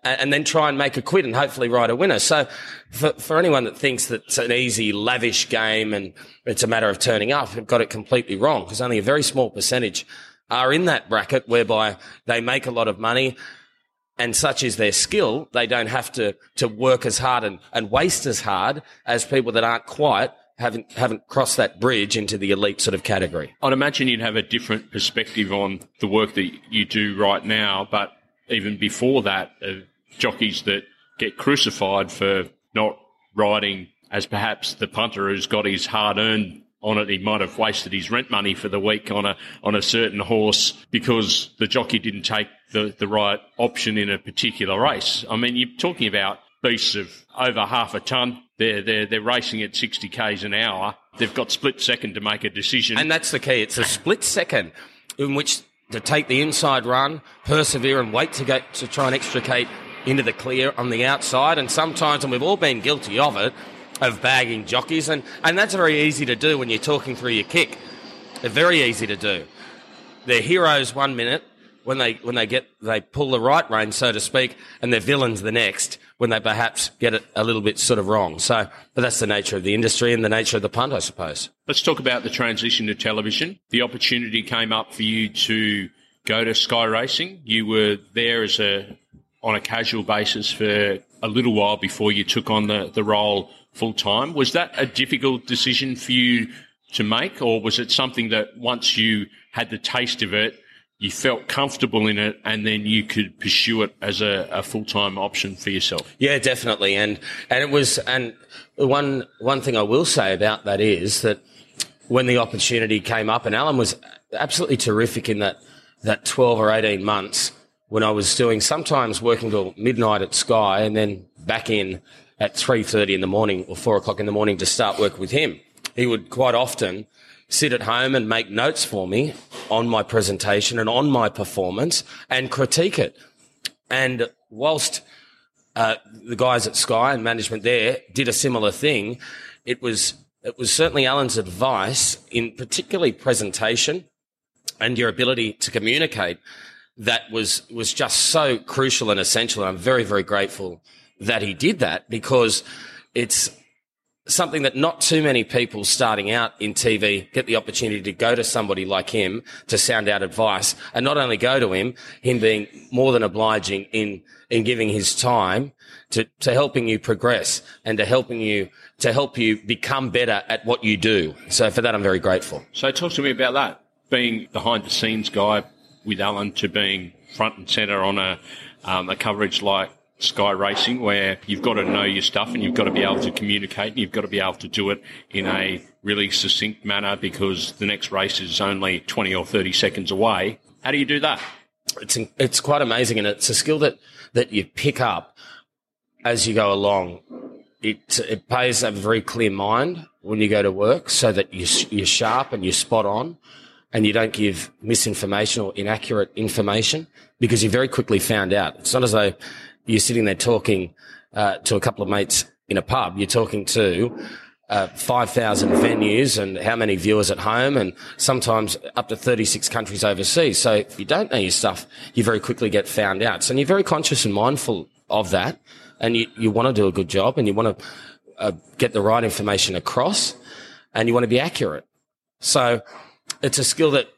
and then try and make a quid and hopefully ride a winner. So for, for anyone that thinks that it's an easy, lavish game and it's a matter of turning up, have got it completely wrong because only a very small percentage are in that bracket whereby they make a lot of money and such is their skill, they don't have to, to work as hard and, and waste as hard as people that aren't quite haven't haven't crossed that bridge into the elite sort of category. I'd imagine you'd have a different perspective on the work that you do right now, but even before that, uh, jockeys that get crucified for not riding as perhaps the punter who's got his hard earned on it. He might have wasted his rent money for the week on a on a certain horse because the jockey didn't take the, the right option in a particular race. I mean, you're talking about beasts of over half a ton they're, they're, they're racing at 60 k's an hour. They've got split second to make a decision. And that's the key. It's a split second in which to take the inside run, persevere and wait to go to try and extricate into the clear on the outside, and sometimes, and we've all been guilty of it, of bagging jockeys, and, and that's very easy to do when you're talking through your kick. They're very easy to do. They're heroes one minute when they when they get they pull the right rein, so to speak, and they're villains the next when they perhaps get it a little bit sort of wrong. So, but that's the nature of the industry and the nature of the punt, I suppose. Let's talk about the transition to television. The opportunity came up for you to go to Sky Racing. You were there as a on a casual basis for a little while before you took on the, the role full time. Was that a difficult decision for you to make, or was it something that once you had the taste of it, you felt comfortable in it, and then you could pursue it as a, a full time option for yourself? Yeah, definitely. And and it was and one one thing I will say about that is that when the opportunity came up, and Alan was absolutely terrific in that that twelve or eighteen months when I was doing sometimes working till midnight at Sky and then back in at 3.30 in the morning or 4 o'clock in the morning to start work with him. He would quite often sit at home and make notes for me on my presentation and on my performance and critique it. And whilst uh, the guys at Sky and management there did a similar thing, it was it was certainly Alan's advice in particularly presentation and your ability to communicate that was was just so crucial and essential. And I'm very very grateful that he did that because it's something that not too many people starting out in TV get the opportunity to go to somebody like him to sound out advice and not only go to him, him being more than obliging in, in giving his time to, to helping you progress and to helping you, to help you become better at what you do. So for that, I'm very grateful. So talk to me about that. Being behind the scenes guy with Alan to being front and centre on a, um, a coverage like Sky Racing, where you've got to know your stuff and you've got to be able to communicate and you've got to be able to do it in a really succinct manner because the next race is only 20 or 30 seconds away. How do you do that? It's, it's quite amazing and it's a skill that, that you pick up as you go along. It, it pays a very clear mind when you go to work so that you, you're sharp and you're spot on and you don't give misinformation or inaccurate information because you very quickly found out. It's not as though you're sitting there talking uh, to a couple of mates in a pub. You're talking to uh, 5,000 venues and how many viewers at home and sometimes up to 36 countries overseas. So if you don't know your stuff, you very quickly get found out. So you're very conscious and mindful of that and you, you want to do a good job and you want to uh, get the right information across and you want to be accurate. So it's a skill that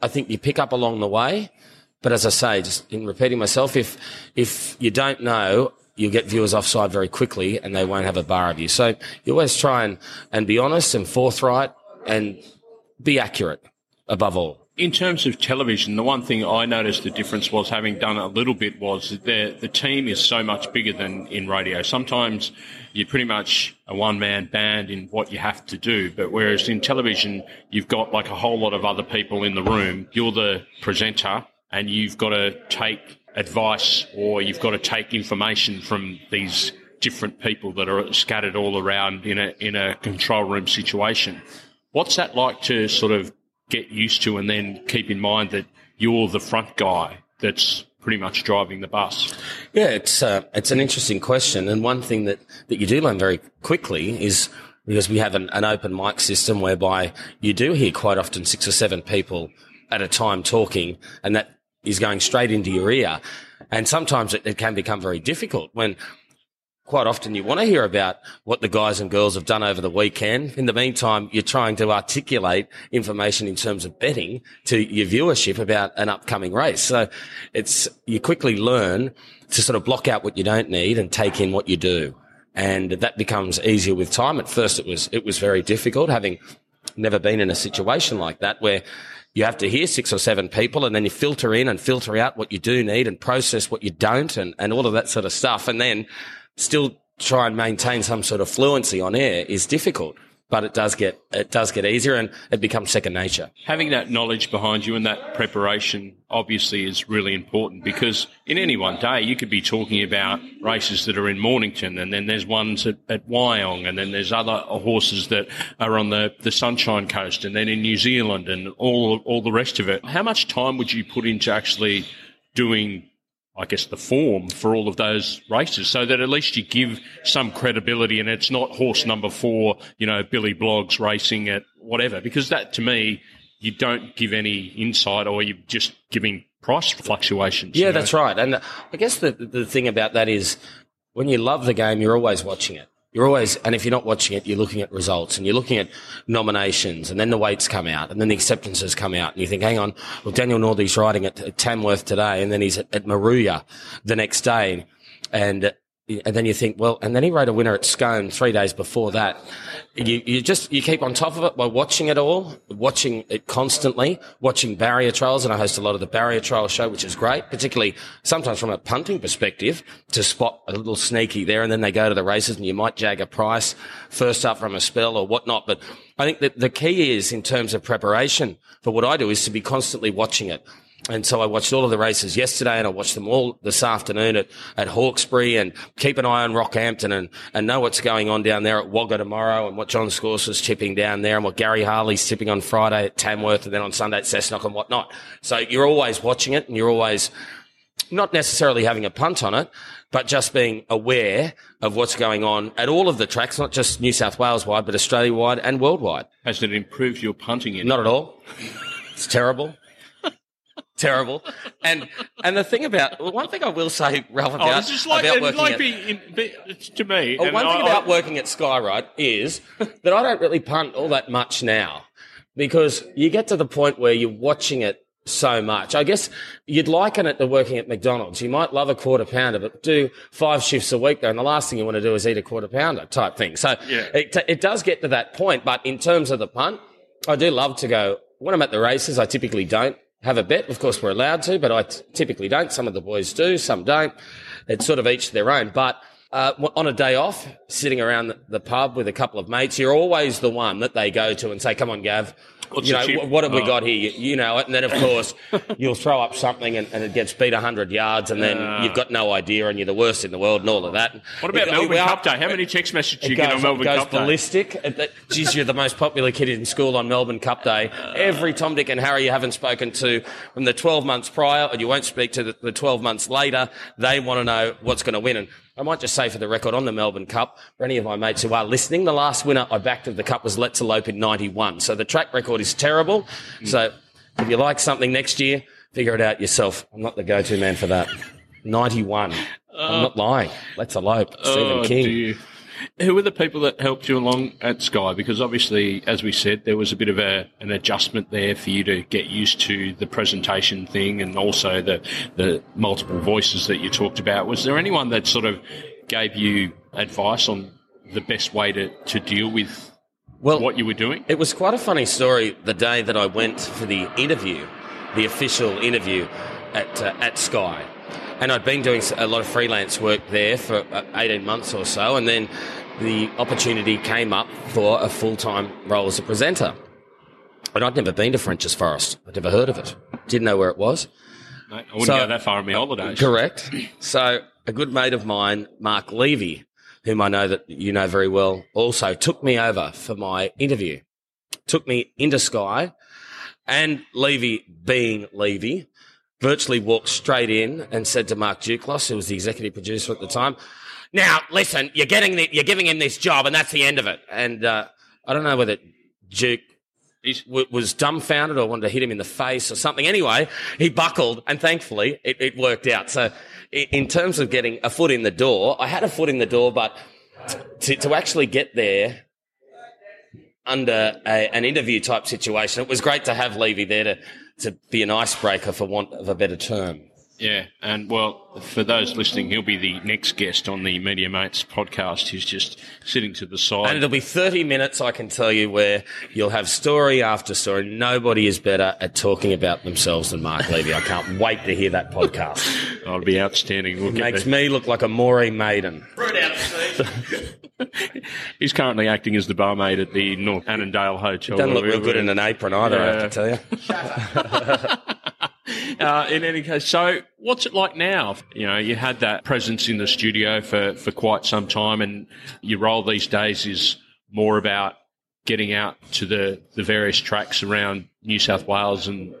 I think you pick up along the way but as I say, just in repeating myself, if if you don't know, you'll get viewers offside very quickly and they won't have a bar of you. So you always try and, and be honest and forthright and be accurate above all. In terms of television, the one thing I noticed the difference was having done a little bit was that the, the team is so much bigger than in radio. Sometimes you're pretty much a one man band in what you have to do, but whereas in television, you've got like a whole lot of other people in the room. You're the presenter and you've got to take advice or you've got to take information from these different people that are scattered all around in a in a control room situation. What's that like to sort of get used to and then keep in mind that you're the front guy that's pretty much driving the bus? Yeah, it's uh, it's an interesting question, and one thing that that you do learn very quickly is because we have an, an open mic system whereby you do hear quite often six or seven people at a time talking, and that is going straight into your ear. And sometimes it, it can become very difficult when quite often you want to hear about what the guys and girls have done over the weekend. In the meantime, you're trying to articulate information in terms of betting to your viewership about an upcoming race. So it's, you quickly learn to sort of block out what you don't need and take in what you do. And that becomes easier with time. At first it was, it was very difficult having never been in a situation like that where you have to hear six or seven people and then you filter in and filter out what you do need and process what you don't and, and all of that sort of stuff. And then still try and maintain some sort of fluency on air is difficult but it does get it does get easier and it becomes second nature. Having that knowledge behind you and that preparation obviously is really important because in any one day you could be talking about races that are in Mornington and then there's ones at, at Wyong and then there's other horses that are on the, the Sunshine Coast and then in New Zealand and all all the rest of it. How much time would you put into actually doing I guess, the form for all of those races so that at least you give some credibility and it's not horse number four, you know, Billy Bloggs racing at whatever, because that to me, you don't give any insight or you're just giving price fluctuations. Yeah, you know? that's right. And I guess the, the thing about that is when you love the game, you're always watching it. You're always, and if you're not watching it, you're looking at results and you're looking at nominations and then the weights come out and then the acceptances come out and you think, hang on, well, Daniel Northey's riding at, at Tamworth today and then he's at, at Moruya the next day. And and then you think, well, and then he rode a winner at Scone three days before that. You, you just, you keep on top of it by watching it all, watching it constantly, watching barrier trials. And I host a lot of the barrier trial show, which is great, particularly sometimes from a punting perspective to spot a little sneaky there. And then they go to the races and you might jag a price first up from a spell or whatnot. But I think that the key is in terms of preparation for what I do is to be constantly watching it. And so I watched all of the races yesterday and I watched them all this afternoon at, at Hawkesbury and keep an eye on Rockhampton and, and know what's going on down there at Wagga tomorrow and what John Scors is tipping down there and what Gary Harley's tipping on Friday at Tamworth and then on Sunday at Cessnock and whatnot. So you're always watching it and you're always not necessarily having a punt on it, but just being aware of what's going on at all of the tracks, not just New South Wales wide, but Australia wide and worldwide. Has it improved your punting in? Not at all. It's terrible. Terrible. And and the thing about well, one thing I will say, Ralph, oh, about, Oh, this is like, about it's working like at, in, be, to me. Oh, and one thing I- about I- working at Skyride is that I don't really punt all that much now because you get to the point where you're watching it so much. I guess you'd liken it to working at McDonald's. You might love a quarter pounder, but do five shifts a week though, and the last thing you want to do is eat a quarter pounder type thing. So Yeah. it, it does get to that point. But in terms of the punt, I do love to go. When I'm at the races, I typically don't have a bet. Of course, we're allowed to, but I t- typically don't. Some of the boys do, some don't. It's sort of each their own. But uh, on a day off, sitting around the, the pub with a couple of mates, you're always the one that they go to and say, "Come on, Gav." What's you know, what have we Oh. got here? You, you know it. And then, of course, you'll throw up something and, and it gets beat 100 yards and then you've got no idea and you're the worst in the world and all of that. What about It- Melbourne we are- Cup Day? How many text messages do you get on Melbourne goes Cup Day? ballistic. It- that- Geez, you're the most popular kid in school on Melbourne Cup Day. Every Tom, Dick, and Harry you haven't spoken to from the 12 months prior, and you won't speak to the, the 12 months later, they want to know what's going to win. And I might just say for the record on the Melbourne Cup, for any of my mates who are listening, the last winner I backed of the Cup was Let's Elope in 91. So the track record is terrible. So if you like something next year, figure it out yourself. I'm not the go-to man for that. 91. I'm uh, not lying. Let's Elope. Stephen Oh, King. dear. Who were the people that helped you along at Sky? Because obviously, as we said, there was a bit of a, an adjustment there for you to get used to the presentation thing and also the, the multiple voices that you talked about. Was there anyone that sort of gave you advice on the best way to, to deal with Well, what you were doing? It was quite a funny story the day that I went for the interview, the official interview at uh, at Sky, and I'd been doing a lot of freelance work there for uh, eighteen months or so, and then the opportunity came up for a full time role as a presenter. And I'd never been to French's Forest. I'd never heard of it. Didn't know where it was. No, I wouldn't So- go that far on my holidays. Correct. So a good mate of mine, Mark Levy, whom I know that you know very well, also took me over for my interview. Took me into Sky, and Levy, being Levy, virtually walked straight in and said to Mark Duclos, who was the executive producer at the time, "Now listen, you're getting the, you're giving him this job, and that's the end of it." And uh, I don't know whether Duke was dumbfounded or wanted to hit him in the face or something. Anyway, he buckled and thankfully it, it worked out. So in terms of getting a foot in the door, I had a foot in the door, but to, to actually get there under a, an interview type situation, it was great to have Levy there to, to be an icebreaker for want of a better term. Yeah, and well, for those listening, he'll be the next guest on the Media Mates podcast. He's just sitting to the side. And it'll be 30 minutes, I can tell you, where you'll have story after story. Nobody is better at talking about themselves than Mark Levy. I can't wait to hear that podcast. That'll be outstanding. We'll Makes the- me look like a Maureen maiden. He's currently acting as the barmaid at the North Annandale Hotel. Doesn't look real good in an apron either, I have to tell you. Uh, in any case, so what's it like now? You know, you had that presence in the studio for, for quite some time, and your role these days is more about getting out to the, the various tracks around New South Wales and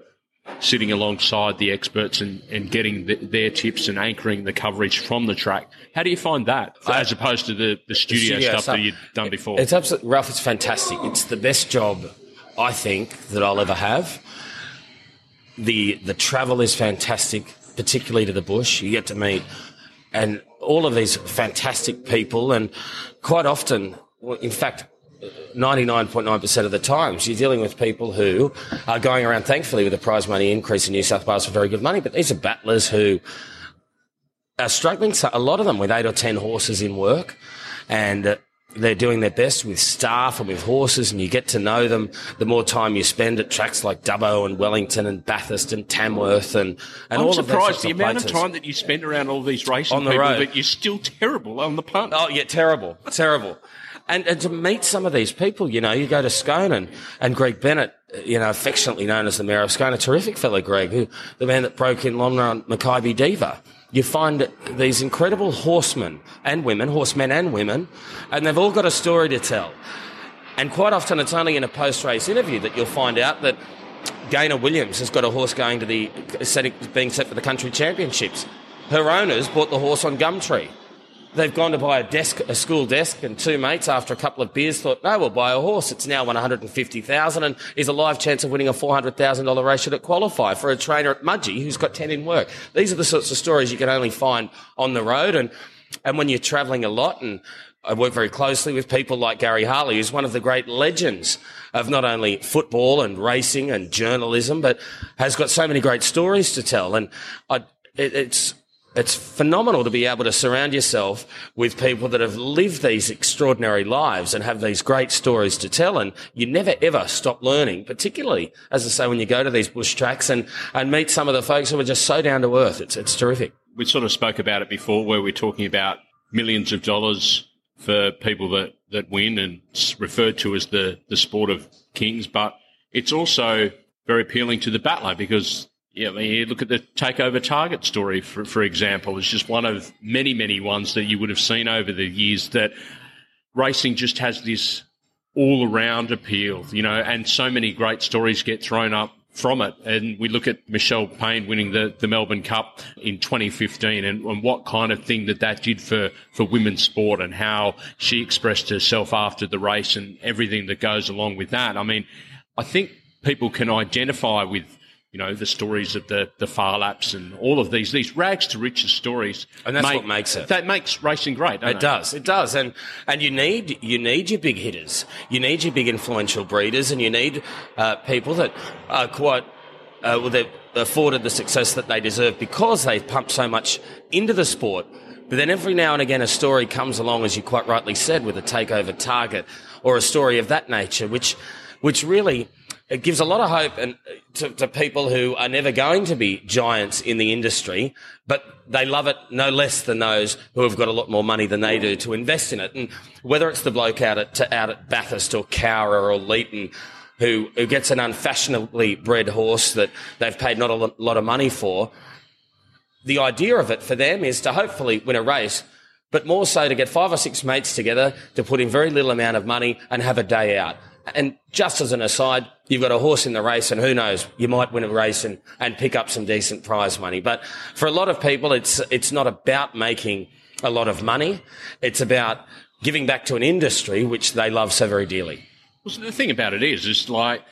sitting alongside the experts and, and getting the, their tips and anchoring the coverage from the track. How do you find that as opposed to the, the studio, studio stuff, stuff. that you've done before? It's absolutely, Ralph, it's fantastic. It's the best job, I think, that I'll ever have. The, the travel is fantastic, particularly to the bush. You get to meet and all of these fantastic people and quite often, in fact, 99.9% of the times, you're dealing with people who are going around, thankfully, with the prize money increase in New South Wales for very good money, but these are battlers who are struggling, so a lot of them with eight or 10 horses in work. And uh, they're doing their best with staff and with horses, and you get to know them the more time you spend at tracks like Dubbo and Wellington and Bathurst and Tamworth and, and I'm all surprised the of amount places. of time that you spend around all these racing On the people, road. but you're still terrible on the punt. Oh yeah, terrible, terrible. And, and to meet some of these people, you know, you go to Scone and, and Greg Bennett, you know, affectionately known as the mayor of Scone, a terrific fellow, Greg, who, the man that broke in long run Mackay Diva. You find these incredible horsemen and women, horsemen and women, and they've all got a story to tell. And quite often it's only in a post-race interview that you'll find out that Gaynor Williams has got a horse going to the being set for the country championships. Her owners bought the horse on Gumtree. They've gone to buy a desk, a school desk, and two mates after a couple of beers thought, no, we'll buy a horse. It's now won 150,000 and is a live chance of winning a $400,000 race should it qualify for a trainer at Mudgee who's got 10 in work. These are the sorts of stories you can only find on the road. And, and when you're traveling a lot and I work very closely with people like Gary Harley, who's one of the great legends of not only football and racing and journalism, but has got so many great stories to tell. And I, it, it's, it's phenomenal to be able to surround yourself with people that have lived these extraordinary lives and have these great stories to tell. And you never ever stop learning, particularly, as I say, when you go to these bush tracks and, and meet some of the folks who are just so down to earth. It's, it's terrific. we sort of spoke about it before where we're talking about millions of dollars for people that, that win and it's referred to as the, the sport of kings, but it's also very appealing to the battler because yeah, I mean, you look at the takeover target story, for, for example, it's just one of many, many ones that you would have seen over the years that racing just has this all around appeal, you know, and so many great stories get thrown up from it. And we look at Michelle Payne winning the, the Melbourne Cup in 2015 and, and what kind of thing that that did for, for women's sport and how she expressed herself after the race and everything that goes along with that. I mean, I think people can identify with you know, the stories of the, the Phar Laps and all of these, these rags to riches stories. And that's what makes it. That makes racing great. It does. It does. And and you need you need your big hitters. You need your big influential breeders, and you need uh, people that are quite uh, well. They've afforded the success that they deserve because they pump so much into the sport. But then every now and again, a story comes along, as you quite rightly said, with a takeover target or a story of that nature, which which really it gives a lot of hope and uh, to, to people who are never going to be giants in the industry, but they love it no less than those who have got a lot more money than they do to invest in it. And whether it's the bloke out at out at Bathurst or Cowra or Leeton. Who, who gets an unfashionably bred horse that they've paid not a lot of money for. The idea of it for them is to hopefully win a race, but more so to get five or six mates together to put in very little amount of money and have a day out. And just as an aside, you've got a horse in the race and who knows, you might win a race and, and pick up some decent prize money. But for a lot of people, it's, it's not about making a lot of money. It's about giving back to an industry which they love so very dearly. Well, so the thing about it is, is like,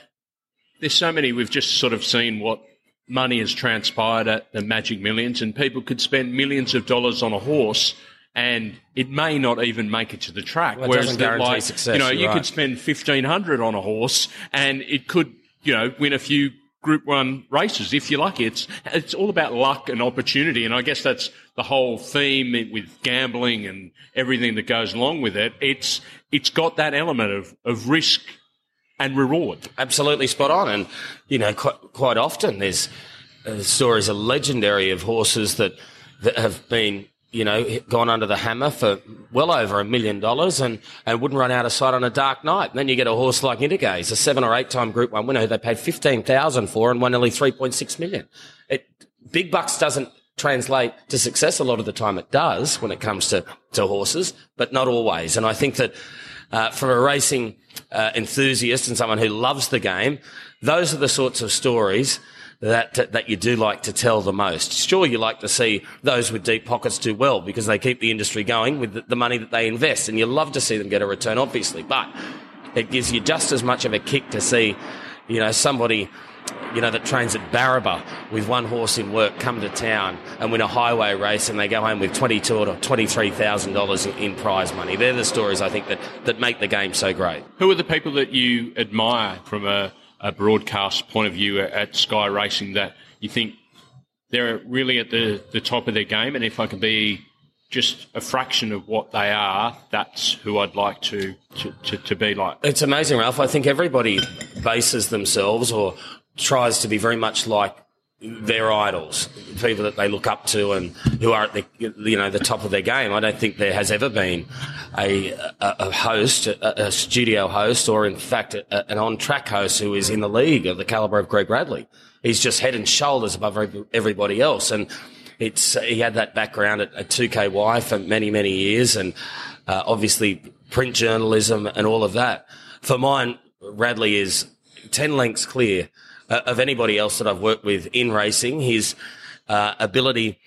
there's so many, we've just sort of seen what money has transpired at the Magic Millions, and people could spend millions of dollars on a horse. And it may not even make it to the track. Well, Whereas, that, like, success, you know, you right. could spend fifteen hundred on a horse, and it could, you know, win a few Group One races if you're lucky. It's it's all about luck and opportunity, and I guess that's the whole theme with gambling and everything that goes along with it. It's it's got that element of of risk and reward. absolutely spot on. And you know, quite, quite often there's uh, stories are legendary of horses that that have been you know gone under the hammer for well over a million dollars and and wouldn't run out of sight on a dark night. And then you get a horse like Intergaze, a seven or eight time Group One winner who they paid fifteen thousand for and won point six million. It big bucks doesn't translate to success a lot of the time it does when it comes to, to horses, but not always. And I think that uh, for a racing uh, enthusiast and someone who loves the game, those are the sorts of stories that that you do like to tell the most. Sure, you like to see those with deep pockets do well because they keep the industry going with the, the money that they invest, and you love to see them get a return, obviously. But it gives you just as much of a kick to see, you know, somebody you know, that trains at Barraba with one horse in work come to town and win a highway race and they go home with twenty-two or twenty-three thousand dollars in prize money. They're the stories I think that, that make the game so great. Who are the people that you admire from a, a broadcast point of view at Sky Racing that you think they're really at the, the top of their game? And if I can be just a fraction of what they are, that's who I'd like to, to, to, to, be like. It's amazing, Ralph. I think everybody bases themselves or tries to be very much like their idols, people that they look up to and who are at the you know the top of their game. I don't think there has ever been a a, host, a, a, studio host, or in fact a, an on track host who is in the league of the caliber of Greg Radley. He's just head and shoulders above everybody else, and it's he had that background at, at 2KY for many many years, and uh, obviously print journalism and all of that. For mine, Radley is ten lengths clear uh, of anybody else that I've worked with in racing. His uh, ability,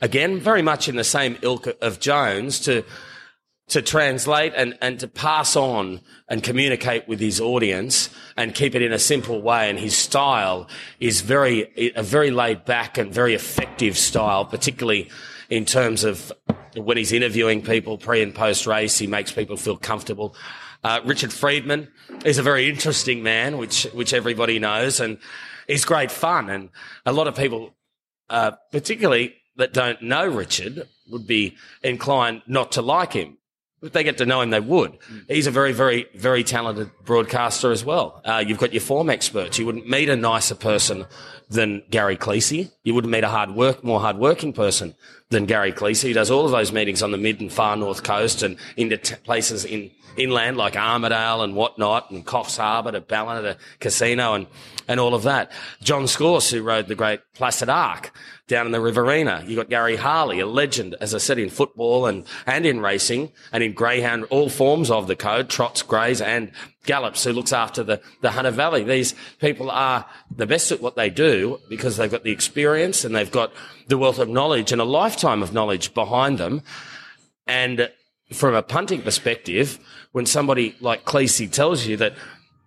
again, very much in the same ilk of Jones, to to translate and, and to pass on and communicate with his audience and keep it in a simple way. And his style is very, a very laid back and very effective style, particularly in terms of when he's interviewing people pre and post race. He makes people feel comfortable. Uh, Richard Freedman is a very interesting man, which which everybody knows, and he's great fun. And a lot of people, uh, particularly that don't know Richard, would be inclined not to like him. If they get to know him, they would. He's a very, very, very talented broadcaster as well. Uh, you've got your form experts. You wouldn't meet a nicer person than Gary Cleese. You wouldn't meet a hard work, more hard-working person than Gary Cleese. He does all of those meetings on the mid and far north coast and into t- places in inland like Armidale and whatnot, and Coffs Harbour to Ballina to Casino and, and all of that. John Scourse, who rode the great Placid Arc down in the Riverina. You got Gary Harley, a legend, as I said, in football and, and in racing and in greyhound, all forms of the code, trots, greys and gallops, who looks after the, the Hunter Valley. These people are the best at what they do because they've got the experience and they've got the wealth of knowledge and a lifetime of knowledge behind them. And from a punting perspective, when somebody like Cleese tells you that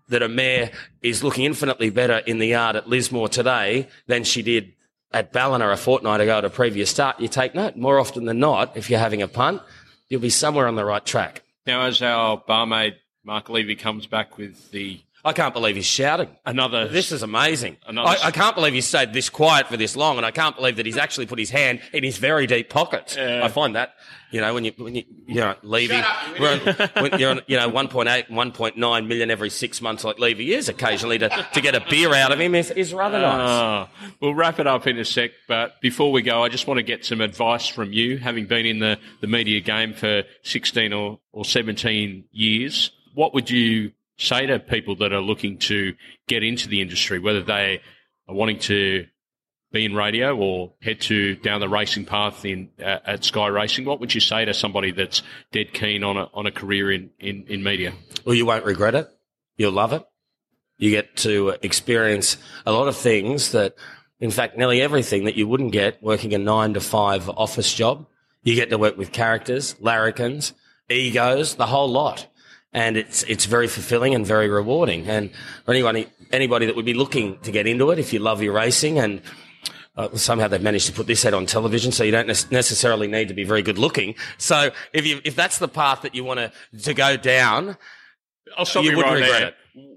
that a mare is looking infinitely better in the yard at Lismore today than she did at Ballina a fortnight ago at a previous start, you take note. More often than not, if you're having a punt, you'll be somewhere on the right track. Now, as our barmaid Mark Levy comes back with the I can't believe he's shouting. Another. This is amazing. Another, I, I, can't believe he stayed this quiet for this long, and I can't believe that he's actually put his hand in his very deep pocket. Uh, I find that, you know, when you when you you know Levy, when you're on, you know 1.8, 1.9 million every six months, like Levy is occasionally to, to get a beer out of him is, is rather nice. Uh, we'll wrap it up in a sec, but before we go, I just want to get some advice from you, having been in the the media game for 16 or or 17 years. What would you say to people that are looking to get into the industry, whether they are wanting to be in radio or head to down the racing path in uh, at Sky Racing? What would you say to somebody that's dead keen on a on a career in, in, in media? Well, you won't regret it. You'll love it. You get to experience a lot of things that, in fact, nearly everything that you wouldn't get working a nine to five office job. You get to work with characters, larrikins, egos, the whole lot and it's it's very fulfilling and very rewarding. And for anyone anybody that would be looking to get into it, if you love your racing and uh, somehow they've managed to put this out on television, so you don't ne- necessarily need to be very good looking. So if you if that's the path that you want to to go down, I'll stop you, you right regret there. it.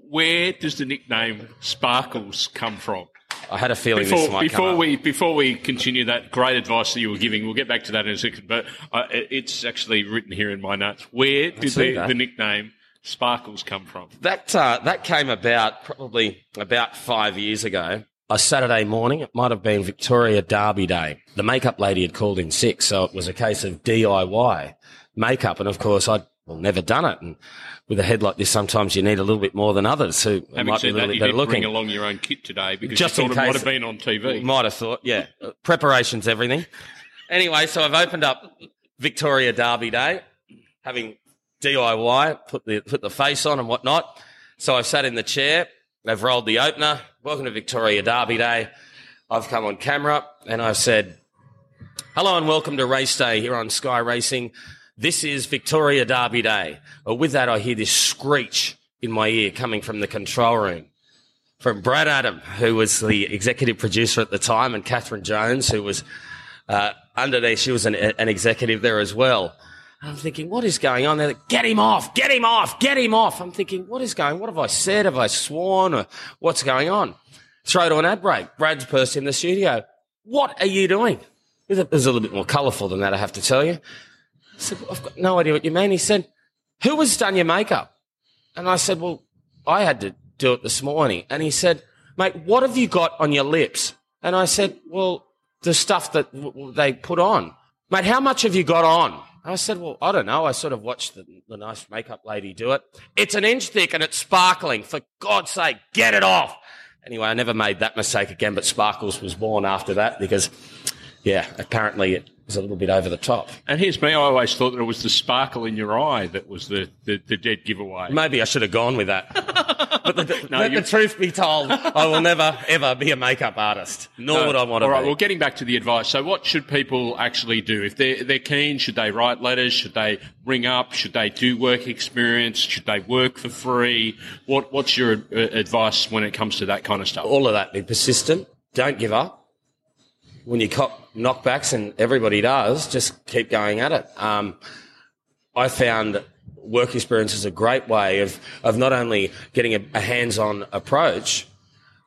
Where does the nickname Sparkles come from? I had a feeling before, this might before we before we continue that great advice that you were giving. We'll get back to that in a second, but uh, it's actually written here in my notes. Where did the, the, nickname Sparkles come from? That uh, that came about probably about five years ago. A Saturday morning, it might have been Victoria Derby Day. The makeup lady had called in sick, so it was a case of DIY makeup, and of course I'd well, never done it. And with a head like this, sometimes you need a little bit more than others who Having might be a little that, bit better looking. Bring along your own kit today because Just you thought it might have been on TV. Might have thought, yeah. Preparation's everything. Anyway, so I've opened up Victoria Derby Day, having DIY, put the put the face on and whatnot. So I've sat in the chair, they've rolled the opener. Welcome to Victoria Derby Day. I've come on camera and I've said, hello and welcome to race day here on Sky Racing. This is Victoria Derby Day. Well, with that, I hear this screech in my ear coming from the control room from Brad Adam, who was the executive producer at the time, and Catherine Jones, who was uh, underneath. She was an, an, executive there as well. I'm thinking, what is going on? They're like, get him off, get him off, get him off. I'm thinking, what is going? On? What have I said? Have I sworn? Or what's going on? Throw to an ad break. Brad's person in the studio. What are you doing? It was a little bit more colourful than that, I have to tell you. I said, I've got no idea what you mean. He said, who has done your makeup? And I said, well, I had to do it this morning. And he said, mate, what have you got on your lips? And I said, well, the stuff that w- they put on. Mate, how much have you got on? And I said, well, I don't know. I sort of watched the, the nice makeup lady do it. It's an inch thick and it's sparkling. For God's sake, get it off. Anyway, I never made that mistake again, but Sparkles was born after that because, yeah, apparently it was a little bit over the top. And here's me. I always thought that it was the sparkle in your eye that was the, the, the dead giveaway. Maybe I should have gone with that. but the, the, no, let the truth be told, I will never ever be a makeup artist, nor no. would I want to. All right. Be. Well, getting back to the advice. So, what should people actually do if they're they're keen? Should they write letters? Should they ring up? Should they do work experience? Should they work for free? What What's your uh, advice when it comes to that kind of stuff? All of that. Be persistent. Don't give up. When you cop knockbacks, and everybody does, just keep going at it. Um, I found work experience is a great way of, of not only getting a, a hands-on approach,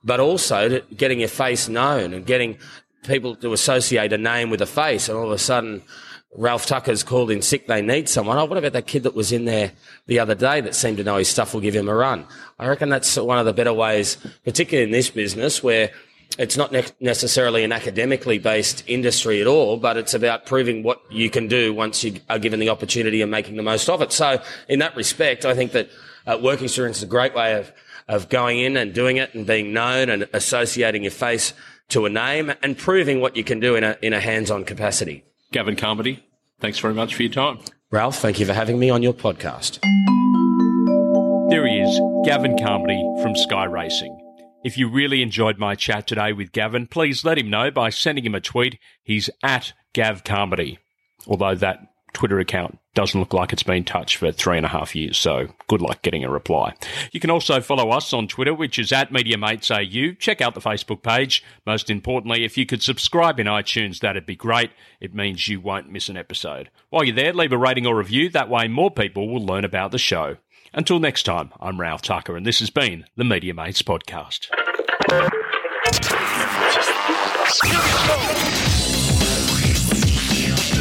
but also getting your face known and getting people to associate a name with a face. And all of a sudden, Ralph Tucker's called in sick. They need someone. Oh, what about that kid that was in there the other day that seemed to know his stuff will give him a run? I reckon that's one of the better ways, particularly in this business where it's not ne- necessarily an academically based industry at all, but it's about proving what you can do once you are given the opportunity and making the most of it. So in that respect, I think that uh, work experience is a great way of, of going in and doing it and being known and associating your face to a name and proving what you can do in a, in a hands-on capacity. Gavin Carmody, thanks very much for your time. Ralph, thank you for having me on your podcast. There he is, Gavin Carmody from Sky Racing. If you really enjoyed my chat today with Gavin, please let him know by sending him a tweet. He's at Gav Carmody, although that Twitter account doesn't look like it's been touched for three and a half years, so good luck getting a reply. You can also follow us on Twitter, which is at MediaMatesAU. Check out the Facebook page. Most importantly, if you could subscribe in iTunes, that'd be great. It means you won't miss an episode. While you're there, leave a rating or review. That way more people will learn about the show. Until next time, I'm Ralph Tucker, and this has been the Media Mates Podcast.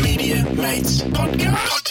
Media Mates Podcast.